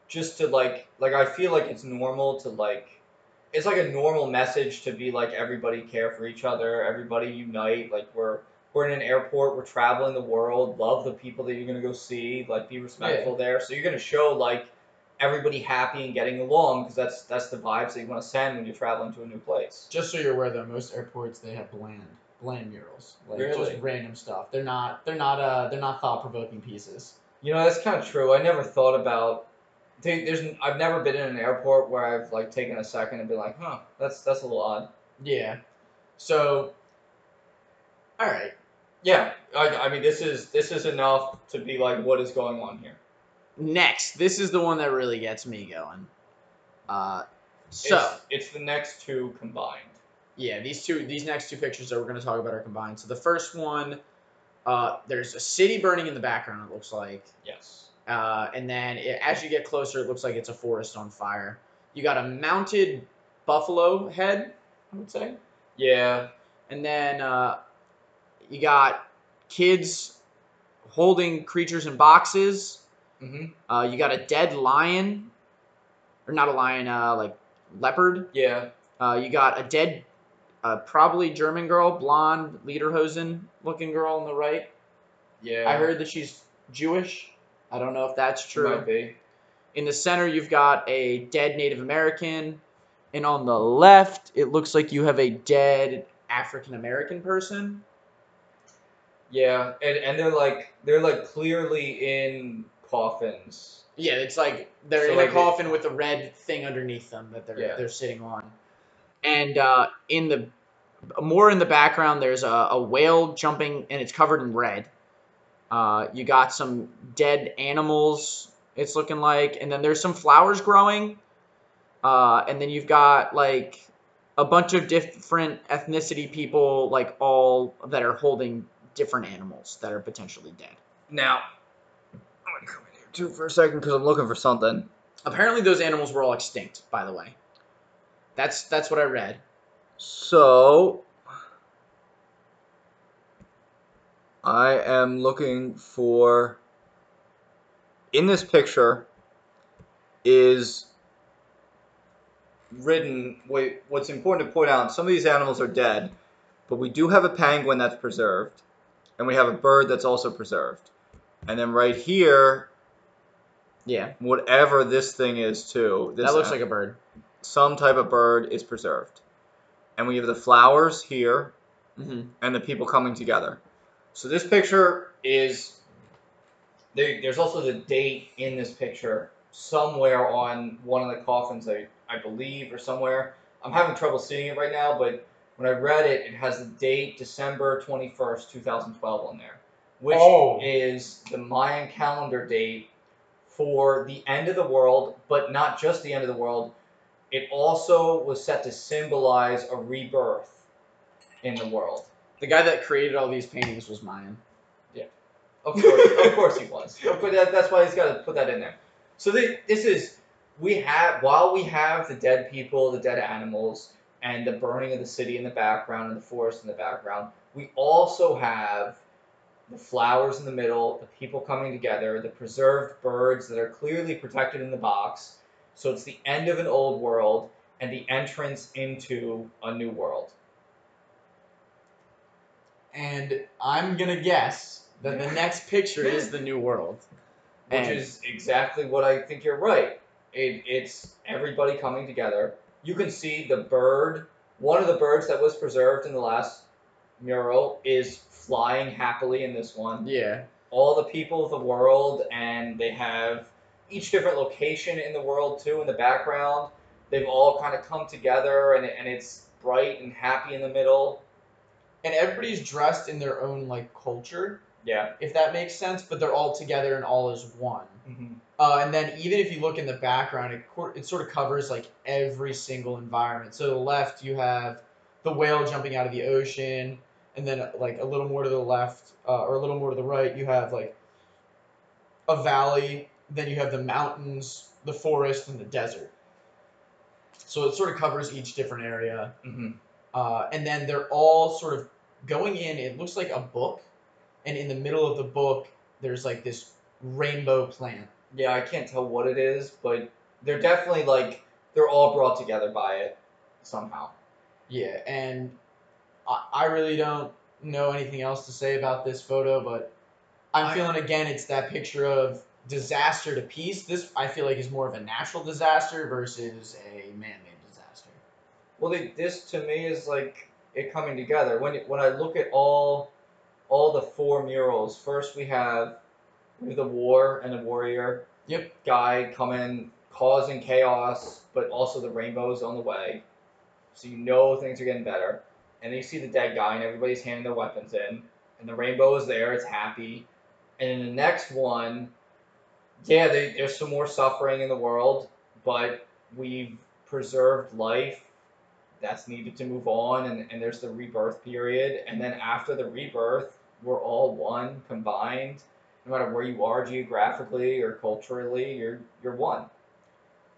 [SPEAKER 2] just to like like I feel like it's normal to like it's like a normal message to be like everybody care for each other, everybody unite, like we're we're in an airport, we're traveling the world, love the people that you're gonna go see, like be respectful there. So you're gonna show like everybody happy and getting along because that's that's the vibes that you want to send when you're traveling to a new place.
[SPEAKER 1] Just so you're aware, though, most airports they have bland bland murals, like
[SPEAKER 2] Really?
[SPEAKER 1] just random stuff. They're not they're not uh they're not thought provoking pieces.
[SPEAKER 2] You know, that's kind of true. I never thought about. There's, I've never been in an airport where I've like taken a second and been like, huh, that's that's a little odd.
[SPEAKER 1] Yeah. So. All right.
[SPEAKER 2] Yeah, I, I mean, this is this is enough to be like, what is going on here?
[SPEAKER 1] Next, this is the one that really gets me going. Uh, so
[SPEAKER 2] it's, it's the next two combined.
[SPEAKER 1] yeah, these two these next two pictures that we're going to talk about are combined. So the first one, uh, there's a city burning in the background. It looks like.
[SPEAKER 2] Yes.
[SPEAKER 1] Uh, and then it, as you get closer, it looks like it's a forest on fire. You got a mounted buffalo head, I would say.
[SPEAKER 2] Yeah.
[SPEAKER 1] And then uh, you got kids holding creatures in boxes.
[SPEAKER 2] Hmm
[SPEAKER 1] Uh, you got a dead lion, or not a lion, uh, like leopard.
[SPEAKER 2] Yeah.
[SPEAKER 1] Uh, you got a dead, uh, probably German girl, blonde, lederhosen looking girl on the right.
[SPEAKER 2] Yeah.
[SPEAKER 1] I heard that she's Jewish. I don't know if that's true.
[SPEAKER 2] Might be.
[SPEAKER 1] In the center, you've got a dead Native American, and on the left, it looks like you have a dead African American person.
[SPEAKER 2] Yeah, and and they're like they're like clearly in coffins.
[SPEAKER 1] Yeah, it's like they're
[SPEAKER 2] So,
[SPEAKER 1] in
[SPEAKER 2] like,
[SPEAKER 1] a
[SPEAKER 2] it-
[SPEAKER 1] coffin with a red thing underneath them that they're
[SPEAKER 2] Yeah.
[SPEAKER 1] they're sitting on. And uh, in the more in the background, there's a, a whale jumping, and it's covered in red. Uh, you got some dead animals. It's looking like, and then there's some flowers growing. Uh, and then you've got like a bunch of different ethnicity people, like all that are holding different animals that are potentially dead.
[SPEAKER 2] Now, I'm gonna come in here too for a second because I'm looking for something.
[SPEAKER 1] Apparently, those animals were all extinct. By the way, that's that's what I read.
[SPEAKER 2] So, I am looking for. In this picture is written. Wait, what's important to point out? Some of these animals are dead, but we do have a penguin that's preserved, and we have a bird that's also preserved. And then right here,
[SPEAKER 1] Yeah,
[SPEAKER 2] whatever this thing is too. This
[SPEAKER 1] that looks like a bird.
[SPEAKER 2] some type of bird is preserved. And we have the flowers here
[SPEAKER 1] hmm
[SPEAKER 2] and the people coming together. So this picture is there, there's also the date in this picture somewhere on one of the coffins I, I believe or somewhere. I'm having trouble seeing it right now, but when I read it, it has the date December 21st, 2012 on there, which
[SPEAKER 1] Oh.
[SPEAKER 2] is the Mayan calendar date for the end of the world, but not just the end of the world. It also was set to symbolize a rebirth in the world.
[SPEAKER 1] The guy that created all these paintings was Mayan.
[SPEAKER 2] Yeah, Of course, of course he was. But that, that's why he's got to put that in there. So thi- this is we have while we have the dead people, the dead animals, and the burning of the city in the background and the forest in the background. We also have the flowers in the middle, the people coming together, the preserved birds that are clearly protected in the box. So it's the end of an old world and the entrance into a new world.
[SPEAKER 1] and I'm gonna guess that the next picture is the New World.
[SPEAKER 2] which
[SPEAKER 1] And-
[SPEAKER 2] is exactly what I think you're right. It, it's everybody coming together. You can see the bird. One of the birds that was preserved in the last mural is flying happily in this one.
[SPEAKER 1] Yeah.
[SPEAKER 2] All the people of the world, and they have each different location in the world too in the background. They've all kind of come together, and, and it's bright and happy in the middle.
[SPEAKER 1] And everybody's dressed in their own like culture,
[SPEAKER 2] Yeah.
[SPEAKER 1] if that makes sense, but they're all together and all is one.
[SPEAKER 2] Mm-hmm.
[SPEAKER 1] Uh, and then even if you look in the background, it, cor- it sort of covers like every single environment. So to the left, you have the whale jumping out of the ocean, and then like a little more to the left, uh, or a little more to the right, you have like a valley. Then you have the mountains, the forest, and the desert. So it sort of covers each different area.
[SPEAKER 2] Mm-hmm.
[SPEAKER 1] Uh, and then they're all sort of going in. It looks like a book, and in the middle of the book, there's like this rainbow plant.
[SPEAKER 2] Yeah, I can't tell what it is, but they're definitely like they're all brought together by it somehow.
[SPEAKER 1] Yeah, and I, I really don't know anything else to say about this photo, but I'm
[SPEAKER 2] I-
[SPEAKER 1] feeling again it's that picture of disaster to peace. This I feel like is more of a natural disaster versus a man-made disaster.
[SPEAKER 2] Well, they, this to me is like it coming together. When when I look at all all the four murals, first we have we have the war and the warrior.
[SPEAKER 1] Yep.
[SPEAKER 2] Guy coming causing chaos, but also the rainbows on the way, so you know things are getting better. And then you see the dead guy, and everybody's handing their weapons in, and the rainbow is there. It's happy. And in the next one, yeah, they, there's some more suffering in the world, but we've preserved life that's needed to move on and, and there's the rebirth period and then after the rebirth we're all one combined no matter where you are geographically or culturally you're you're one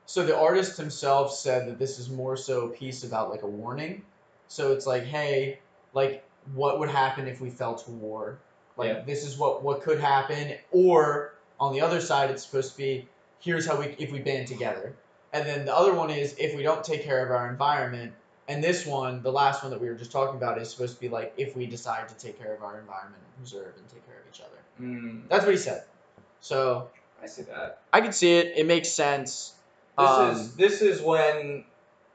[SPEAKER 1] So the artist himself said that this is more so a piece about like a warning. So it's like, hey, like what would happen if we fell to war? Like
[SPEAKER 2] Yeah.
[SPEAKER 1] this is what what could happen. Or on the other side, it's supposed to be here's how we if we band together. And then the other one is if we don't take care of our environment. And this one, the last one that we were just talking about, is supposed to be like if we decide to take care of our environment and preserve and take care of each other.
[SPEAKER 2] mm,
[SPEAKER 1] That's what he said. So
[SPEAKER 2] i see that
[SPEAKER 1] I can see it. It makes sense.
[SPEAKER 2] this
[SPEAKER 1] Um,
[SPEAKER 2] is this is when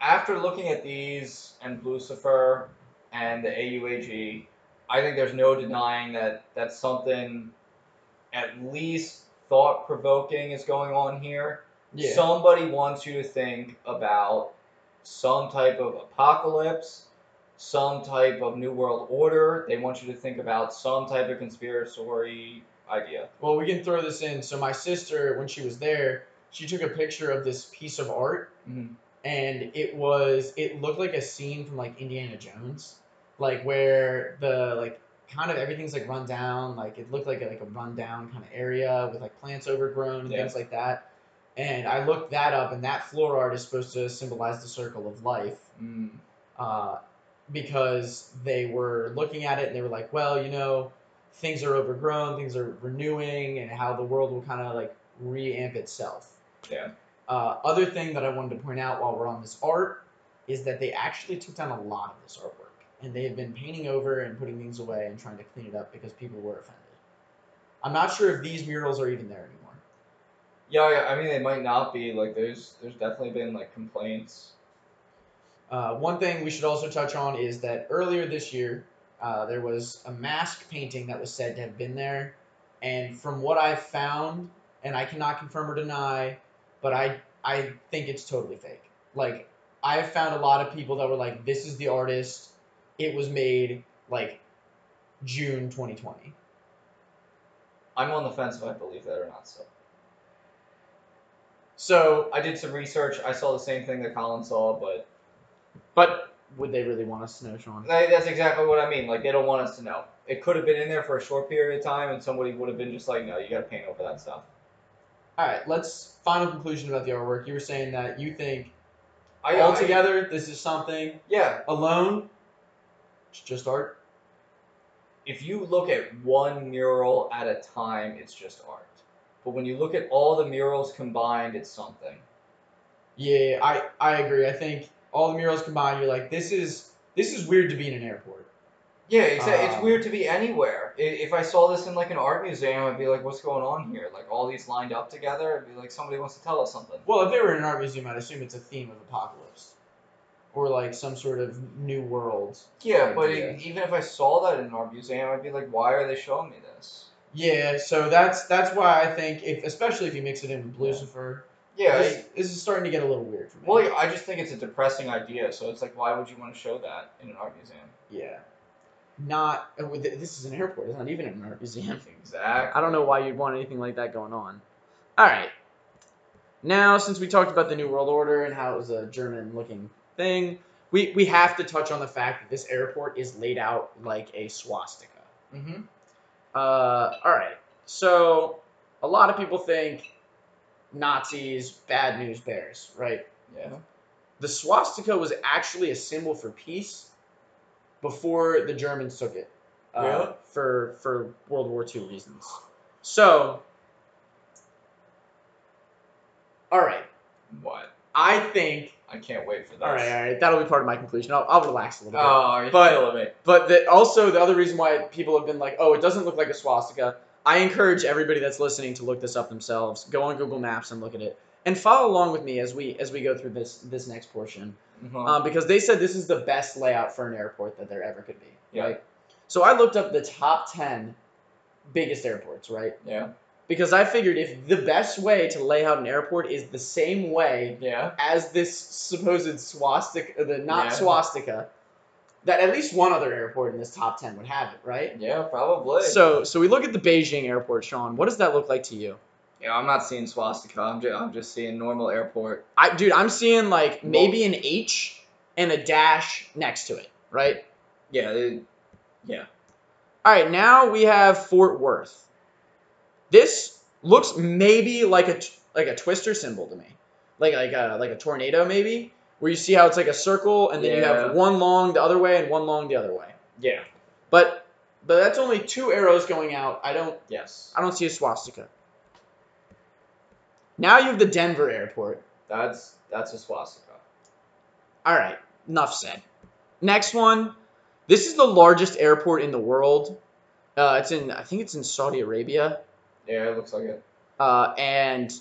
[SPEAKER 2] after looking at these and Blucifer and the auag i think there's no denying that that's something at least thought provoking is going on here
[SPEAKER 1] yeah.
[SPEAKER 2] Somebody wants you to think about some type of apocalypse, some type of new world order. They want you to think about some type of conspiracy idea.
[SPEAKER 1] Well, we can throw this in. So my sister, when she was there, she took a picture of this piece of art,
[SPEAKER 2] Mhm.
[SPEAKER 1] And it was it looked like a scene from like Indiana Jones, like where the like kind of everything's like run down, like it looked like a, like a rundown kind of area with like plants overgrown and
[SPEAKER 2] Yeah.
[SPEAKER 1] things like that. And I looked that up, and that floor art is supposed to symbolize the circle of life
[SPEAKER 2] Mm.
[SPEAKER 1] uh, because they were looking at it and they were like, well, you know, things are overgrown, things are renewing, and how the world will kind of like reamp itself.
[SPEAKER 2] Yeah.
[SPEAKER 1] Uh, other thing that I wanted to point out while we're on this art is that they actually took down a lot of this artwork, and they have been painting over and putting things away and trying to clean it up because people were offended. I'm not sure if these murals are even there anymore.
[SPEAKER 2] Yeah, yeah, I mean they might not be like there's there's definitely been like complaints.
[SPEAKER 1] Uh, one thing we should also touch on is that earlier this year, uh, there was a mask painting that was said to have been there, and from what I found, and I cannot confirm or deny, but I I think it's totally fake. Like I have found a lot of people that were like, "This is the artist. It was made like June 2020."
[SPEAKER 2] I'm on the fence if I believe that or not. So
[SPEAKER 1] So,
[SPEAKER 2] I did some research. I saw the same thing that Colin saw, but
[SPEAKER 1] but would they really want us to know, Sean?
[SPEAKER 2] That's exactly what I mean. Like they don't want us to know. It could have been in there for a short period of time, and somebody would have been just like, "No, you got to paint over that stuff."
[SPEAKER 1] All right, let's final conclusion about the artwork. You were saying that you think
[SPEAKER 2] I,
[SPEAKER 1] altogether this is something
[SPEAKER 2] yeah.
[SPEAKER 1] alone it's just art
[SPEAKER 2] If you look at one mural at a time, it's just art. But when you look at all the murals combined, it's something.
[SPEAKER 1] yeah i i agree i think all the murals combined you're like this is this is weird to be in an airport
[SPEAKER 2] Yeah, exactly. it's
[SPEAKER 1] Um,
[SPEAKER 2] weird to be anywhere. If I saw this in like an art museum, I'd be like, "What's going on here?" Like all these lined up together. I'd be like, "Somebody wants to tell us something."
[SPEAKER 1] Well, if they were in an art museum, I'd assume it's a theme of apocalypse, or like some sort of new world.
[SPEAKER 2] Yeah, but
[SPEAKER 1] idea.
[SPEAKER 2] e- even if I saw that in an art museum, I'd be like, "Why are they showing me this?"
[SPEAKER 1] Yeah, so that's that's why I think if especially if you mix it in with Blucifer,
[SPEAKER 2] Yeah.
[SPEAKER 1] this, this is starting to get a little weird for me.
[SPEAKER 2] well, I just think it's a depressing idea. So it's like, why would you want to show that in an art museum?
[SPEAKER 1] yeah, not uh, this is an airport. It's not even an art museum.
[SPEAKER 2] Exactly.
[SPEAKER 1] I don't know why you'd want anything like that going on. All right. Now, since we talked about the New World Order and how it was a German-looking thing, we, we have to touch on the fact that this airport is laid out like a swastika.
[SPEAKER 2] Mm-hmm.
[SPEAKER 1] Uh, all right. So, a lot of people think Nazis, bad news bears, right?
[SPEAKER 2] Yeah.
[SPEAKER 1] The swastika was actually a symbol for peace before the Germans took it. Uh,
[SPEAKER 2] Really?
[SPEAKER 1] For for World War II reasons. So, all right.
[SPEAKER 2] What?
[SPEAKER 1] I think.
[SPEAKER 2] I can't wait for this.
[SPEAKER 1] All right, all right. That'll be part of my conclusion. I'll, I'll relax a little bit.
[SPEAKER 2] Oh, you're
[SPEAKER 1] But-
[SPEAKER 2] killing me.
[SPEAKER 1] But the, also, the other reason why people have been like, oh, it doesn't look like a swastika. I encourage everybody that's listening to look this up themselves. Go on Google Maps and look at it, and follow along with me as we as we go through this this next portion.
[SPEAKER 2] Mhm.
[SPEAKER 1] Um, because they said this is the best layout for an airport that there ever could be.
[SPEAKER 2] Yeah.
[SPEAKER 1] Right. So I looked up the top ten biggest airports. Right.
[SPEAKER 2] yeah.
[SPEAKER 1] Because I figured if the best way to lay out an airport is the same way
[SPEAKER 2] Yeah.
[SPEAKER 1] as this supposed swastika, the not
[SPEAKER 2] Yeah.
[SPEAKER 1] swastika, that at least one other airport in this top ten would have it, right?
[SPEAKER 2] Yeah. Probably.
[SPEAKER 1] So, so we look at the Beijing airport, Sean. What does that look like to you?
[SPEAKER 2] Yeah, I'm not seeing swastika. I'm just, I'm just seeing normal airport.
[SPEAKER 1] I, dude, I'm seeing like maybe an H and a dash next to it, right?
[SPEAKER 2] Yeah. It,
[SPEAKER 1] All right, now we have Fort Worth. This looks maybe like a like a twister symbol to me, like like a like a tornado maybe, where you see how it's like a circle and then you have one long the other way and one long the other way.
[SPEAKER 2] yeah.
[SPEAKER 1] But but that's only two arrows going out. I don't
[SPEAKER 2] Yes.
[SPEAKER 1] I don't see a swastika. Now you have the Denver airport.
[SPEAKER 2] That's that's a swastika.
[SPEAKER 1] All right, enough said. Next one. This is the largest airport in the world. Uh, it's in I think it's in Saudi Arabia.
[SPEAKER 2] Yeah, it looks like it.
[SPEAKER 1] Uh, and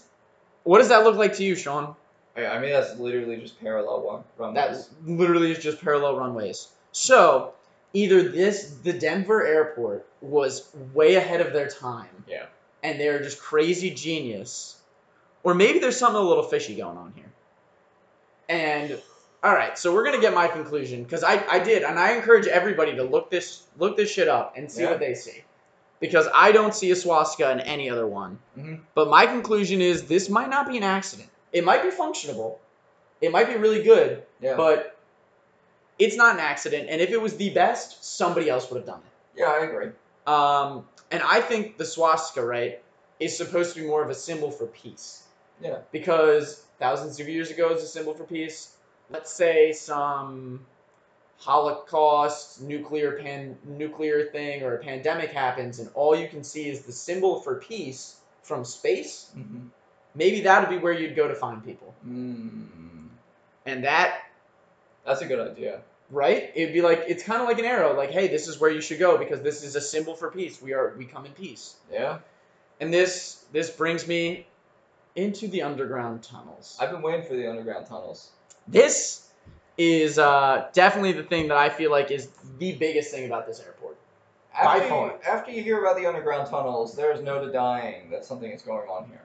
[SPEAKER 1] what does that look like to you, Sean?
[SPEAKER 2] I, I mean, that's literally just parallel one runways.
[SPEAKER 1] That literally is just parallel runways. So either this, the Denver airport, was way ahead of their time.
[SPEAKER 2] Yeah.
[SPEAKER 1] And they're just crazy genius, or maybe there's something a little fishy going on here. And all right, so we're gonna get my conclusion because I, I did, and I encourage everybody to look this look this shit up and see
[SPEAKER 2] Yeah.
[SPEAKER 1] what they see, because I don't see a swastika in any other one.
[SPEAKER 2] Mhm.
[SPEAKER 1] But my conclusion is this might not be an accident. It might be functionable. It might be really good,
[SPEAKER 2] Yeah.
[SPEAKER 1] but it's not an accident. And if it was the best, somebody else would have done it.
[SPEAKER 2] yeah, I agree.
[SPEAKER 1] Um, and I think the swastika, right, is supposed to be more of a symbol for peace.
[SPEAKER 2] Yeah.
[SPEAKER 1] Because thousands of years ago, it's a symbol for peace. Let's say some Holocaust, nuclear pan, nuclear thing, or a pandemic happens, and all you can see is the symbol for peace from space.
[SPEAKER 2] Mm-hmm.
[SPEAKER 1] Maybe that would be where you'd go to find people.
[SPEAKER 2] Mm,
[SPEAKER 1] And that
[SPEAKER 2] that's a good idea.
[SPEAKER 1] right? It'd be like it's kind of like an arrow, like, hey, this is where you should go because this is a symbol for peace. We are we come in peace.
[SPEAKER 2] Yeah.
[SPEAKER 1] And this this brings me into the underground tunnels.
[SPEAKER 2] I've been waiting for the underground tunnels.
[SPEAKER 1] This is uh, definitely the thing that I feel like is the biggest thing about this airport.
[SPEAKER 2] After, you, after you hear about the underground tunnels, there is no denying that something is going on here.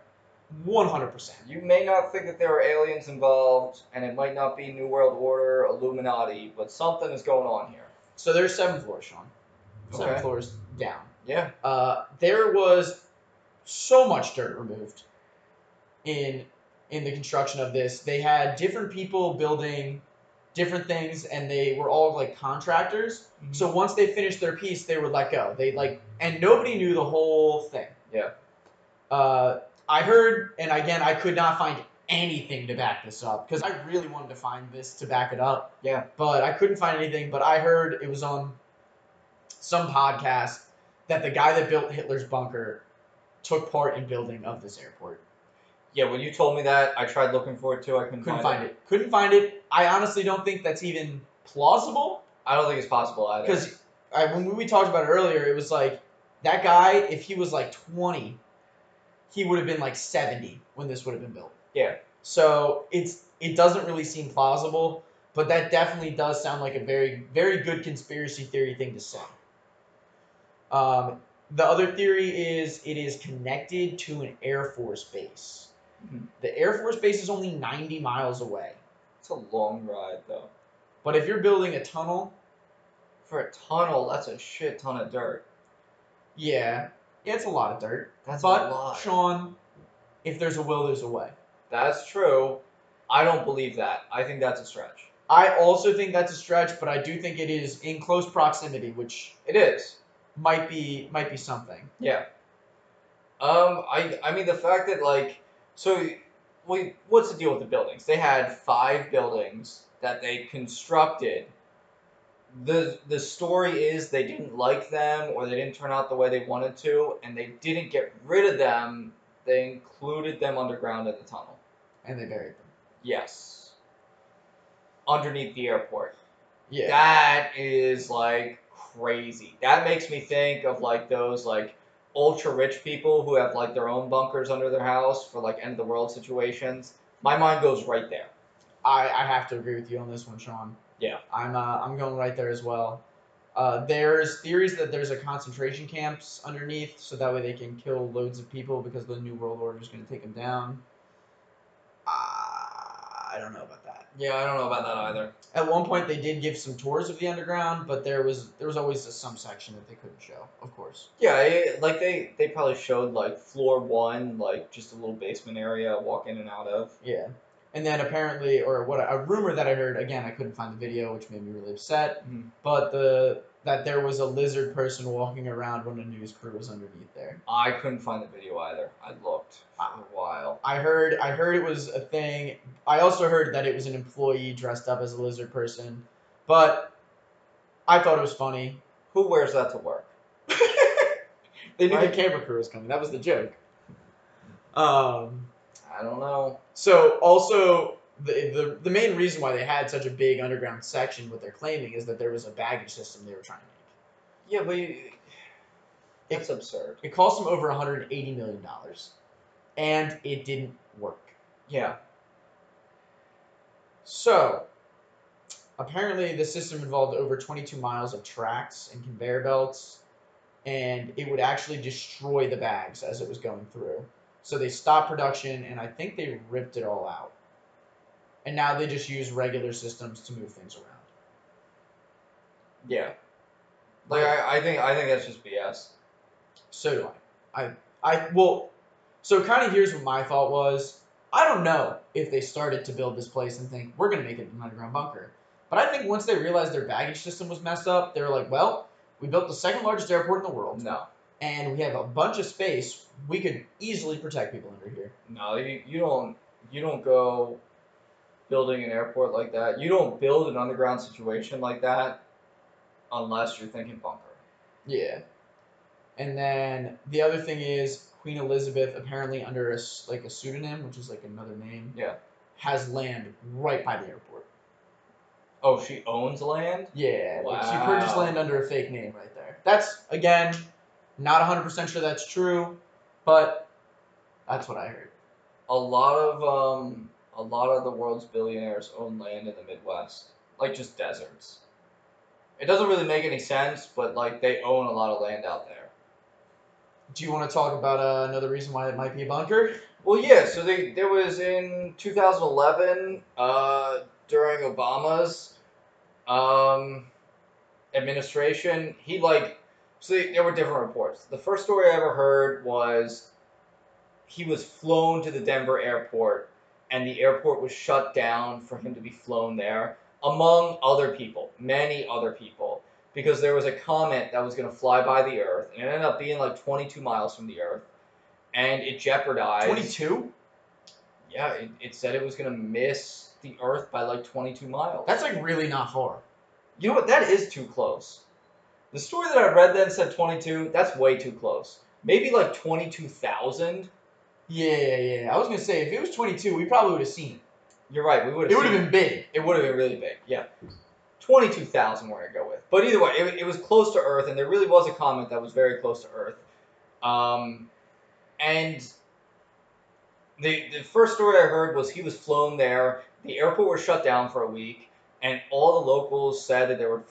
[SPEAKER 1] One hundred percent.
[SPEAKER 2] You may not think that there are aliens involved, and it might not be New World Order, Illuminati, but something is going on here.
[SPEAKER 1] So there's seven floors, Sean. Seven
[SPEAKER 2] Okay.
[SPEAKER 1] floors down.
[SPEAKER 2] Yeah.
[SPEAKER 1] Uh, there was so much dirt removed in in the construction of this. They had different people building different things, and they were all like contractors. So once they finished their piece, they would let go. They like, and nobody knew the whole thing.
[SPEAKER 2] Yeah.
[SPEAKER 1] Uh, I heard, and again, I could not find anything to back this up because I really wanted to find this to back it up.
[SPEAKER 2] Yeah.
[SPEAKER 1] But I couldn't find anything. But I heard it was on some podcast that the guy that built Hitler's bunker took part in building of this airport.
[SPEAKER 2] Yeah, when you told me that, I tried looking for it too. I couldn't,
[SPEAKER 1] Couldn't find it. Couldn't find it. I honestly don't think that's even plausible
[SPEAKER 2] I don't think it's possible either.
[SPEAKER 1] because when we talked about it earlier, it was like that guy. If he was like twenty, he would have been like seventy when this would have been built.
[SPEAKER 2] Yeah.
[SPEAKER 1] So it's it doesn't really seem plausible, but that definitely does sound like a very very good conspiracy theory thing to say. Um, the other theory is it is connected to an Air Force base. The Air Force base is only 90 miles away.
[SPEAKER 2] It's a long ride though.
[SPEAKER 1] But if you're building a tunnel,
[SPEAKER 2] For a tunnel, that's a shit ton of dirt.
[SPEAKER 1] yeah, yeah, it's a lot of dirt.
[SPEAKER 2] That's
[SPEAKER 1] but
[SPEAKER 2] a lot.
[SPEAKER 1] Sean, if there's a will, there's a way.
[SPEAKER 2] That's true. I don't believe that. I think that's a stretch.
[SPEAKER 1] I also think that's a stretch, but I do think it is in close proximity, which
[SPEAKER 2] It is.
[SPEAKER 1] might be might be something.
[SPEAKER 2] Yeah. Um, I I mean the fact that like so wait, what's the deal with the buildings? They had five buildings that they constructed. The the story is they didn't like them or they didn't turn out the way they wanted to, and they didn't get rid of them. They included them underground in the tunnel.
[SPEAKER 1] And they buried them.
[SPEAKER 2] Yes. Underneath the airport.
[SPEAKER 1] Yeah.
[SPEAKER 2] That is like crazy. That makes me think of like those like ultra rich people who have like their own bunkers under their house for like end of the world situations. My mind goes right there.
[SPEAKER 1] I, I have to agree with you on this one, Sean.
[SPEAKER 2] Yeah.
[SPEAKER 1] I'm uh, I'm going right there as well. Uh, there's theories that there's a concentration camps underneath, so that way they can kill loads of people because the New World Order is going to take them down. Uh, I don't know about that.
[SPEAKER 2] Yeah, I don't know about that either.
[SPEAKER 1] At one point, they did give some tours of the underground, but there was there was always some section that they couldn't show, of course.
[SPEAKER 2] Yeah, it, like they they probably showed like floor one, like just a little basement area walk in and out of.
[SPEAKER 1] Yeah. And then apparently, or what a rumor that I heard again, I couldn't find the video, which made me really upset.
[SPEAKER 2] Mhm.
[SPEAKER 1] But the that there was a lizard person walking around when a news crew was underneath there.
[SPEAKER 2] I couldn't find the video either. I looked for a while.
[SPEAKER 1] I heard I heard it was a thing. I also heard that it was an employee dressed up as a lizard person, but I thought it was funny.
[SPEAKER 2] Who wears that to work?
[SPEAKER 1] they knew
[SPEAKER 2] Right.
[SPEAKER 1] the camera crew was coming. That was the joke. Um.
[SPEAKER 2] I don't know.
[SPEAKER 1] So also the, the the main reason why they had such a big underground section, what they're claiming, is that there was a baggage system they were trying to make.
[SPEAKER 2] Yeah, but you, it's absurd.
[SPEAKER 1] It cost them over 180 million dollars, and it didn't work.
[SPEAKER 2] Yeah.
[SPEAKER 1] So, apparently, the system involved over 22 miles of tracks and conveyor belts, and it would actually destroy the bags as it was going through. So they stopped production, and I think they ripped it all out. And now they just use regular systems to move things around.
[SPEAKER 2] Yeah. Like I, I think I think that's just BS.
[SPEAKER 1] So do I. I, I well, so kind of here's what my thought was. I don't know if they started to build this place and think we're gonna make it an underground bunker, but I think once they realized their baggage system was messed up, they were like, well, we built the second largest airport in the world,
[SPEAKER 2] No.
[SPEAKER 1] and we have a bunch of space. We could easily protect people under here.
[SPEAKER 2] No, you, you don't you don't go building an airport like that. You don't build an underground situation like that unless you're thinking bunker.
[SPEAKER 1] Yeah. And then the other thing is Queen Elizabeth, apparently under a like a pseudonym, which is like another name,
[SPEAKER 2] Yeah.
[SPEAKER 1] has land right by the airport.
[SPEAKER 2] Oh, she owns land?
[SPEAKER 1] Yeah, like she purchased land under a fake name right there. That's again not 100% sure that's true, but that's what I heard.
[SPEAKER 2] A lot of um a lot of the world's billionaires own land in the Midwest. Like just deserts. It doesn't really make any sense, but like they own a lot of land out there.
[SPEAKER 1] Do you want to talk about uh, another reason why it might be a bunker?
[SPEAKER 2] Well, yeah. So they, there was in 2011 uh, during Obama's um, administration. He like so they, there were different reports. The first story I ever heard was he was flown to the Denver airport, and the airport was shut down for him to be flown there, among other people, many other people, because there was a comet that was going to fly by the Earth, and it ended up being like 22 miles from the Earth, and it jeopardized.
[SPEAKER 1] 22?
[SPEAKER 2] Yeah, it, it said it was going to miss the Earth by like 22 miles.
[SPEAKER 1] That's like really not far.
[SPEAKER 2] You know what? That is too close. The story that I read then said 22. That's way too close. Maybe like 22,000.
[SPEAKER 1] Yeah, yeah, yeah. I was gonna say if it was 22, we probably would have seen it.
[SPEAKER 2] You're right. We would have It
[SPEAKER 1] would have been big.
[SPEAKER 2] It would have been really big. Yeah. twenty-two thousand. We're gonna go with, but either way, it, it was close to Earth, and there really was a comet that was very close to Earth. Um, and the the first story I heard was he was flown there. The airport was shut down for a week, and all the locals said that there were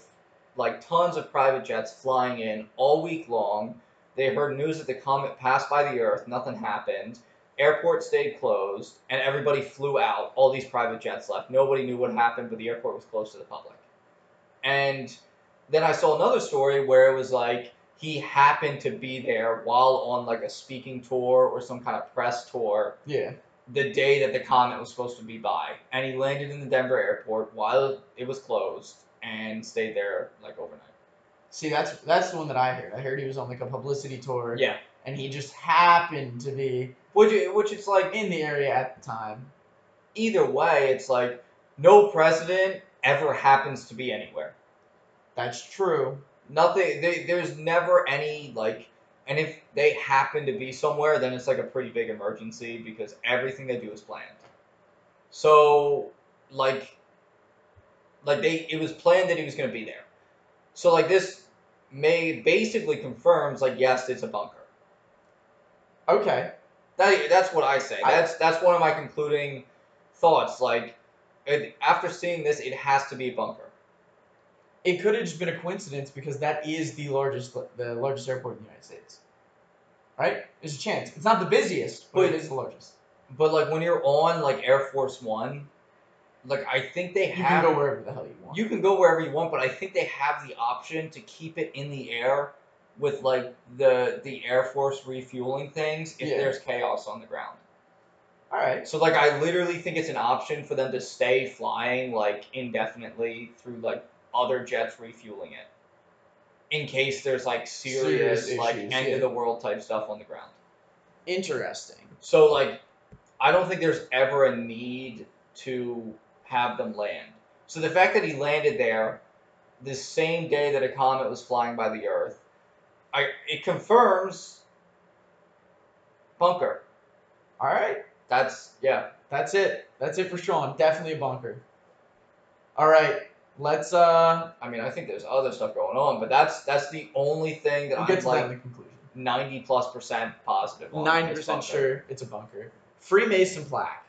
[SPEAKER 2] like tons of private jets flying in all week long. They heard news that the comet passed by the Earth, nothing happened. Airport stayed closed, and everybody flew out. All these private jets left. Nobody knew what happened, but the airport was closed to the public. And then I saw another story where it was like he happened to be there while on like a speaking tour or some kind of press tour
[SPEAKER 1] Yeah.
[SPEAKER 2] the day that the comet was supposed to be by, and he landed in the Denver airport while it was closed and stayed there like overnight.
[SPEAKER 1] See, that's that's the one that I heard. I heard he was on like a publicity tour.
[SPEAKER 2] Yeah,
[SPEAKER 1] And he just happened to be
[SPEAKER 2] which which it's like
[SPEAKER 1] in the area at the time.
[SPEAKER 2] either way, it's like no president ever happens to be anywhere.
[SPEAKER 1] That's true.
[SPEAKER 2] Nothing. They, there's never any like, and if they happen to be somewhere, then it's like a pretty big emergency because everything they do is planned. So like, like they it was planned that he was going to be there. So like this may basically confirms like yes, it's a bunker.
[SPEAKER 1] Okay.
[SPEAKER 2] That that's what I say. That's that's one of my concluding thoughts. Like, it, after seeing this, it has to be bunker.
[SPEAKER 1] It could have just been a coincidence because that is the largest the largest airport in the United States. Right? There's a chance. It's not the busiest, but it
[SPEAKER 2] But-
[SPEAKER 1] is the largest.
[SPEAKER 2] But like when you're on like Air Force One, like I think they
[SPEAKER 1] You
[SPEAKER 2] have
[SPEAKER 1] can go wherever the hell you want.
[SPEAKER 2] you can go wherever you want, but I think they have the option to keep it in the air with like the the Air Force refueling things if
[SPEAKER 1] Yeah.
[SPEAKER 2] there's chaos on the ground.
[SPEAKER 1] All right.
[SPEAKER 2] So like I literally think it's an option for them to stay flying like indefinitely through like other jets refueling it. In case there's like serious,
[SPEAKER 1] Serious
[SPEAKER 2] like
[SPEAKER 1] issues,
[SPEAKER 2] end
[SPEAKER 1] yeah.
[SPEAKER 2] of the world type stuff on the ground.
[SPEAKER 1] Interesting.
[SPEAKER 2] So like I don't think there's ever a need to have them land. So the fact that he landed there the same day that a comet was flying by the earth, I it confirms bunker.
[SPEAKER 1] All right.
[SPEAKER 2] That's yeah.
[SPEAKER 1] That's it. That's it for Sean. Definitely a bunker. All right. Let's uh
[SPEAKER 2] I mean, I think there's other stuff going on, but that's that's the only thing that
[SPEAKER 1] we'll
[SPEAKER 2] I'm
[SPEAKER 1] get to that
[SPEAKER 2] like
[SPEAKER 1] the conclusion.
[SPEAKER 2] ninety plus percent positive on.
[SPEAKER 1] Ninety
[SPEAKER 2] It's
[SPEAKER 1] percent sure it's a bunker. Freemason plaque.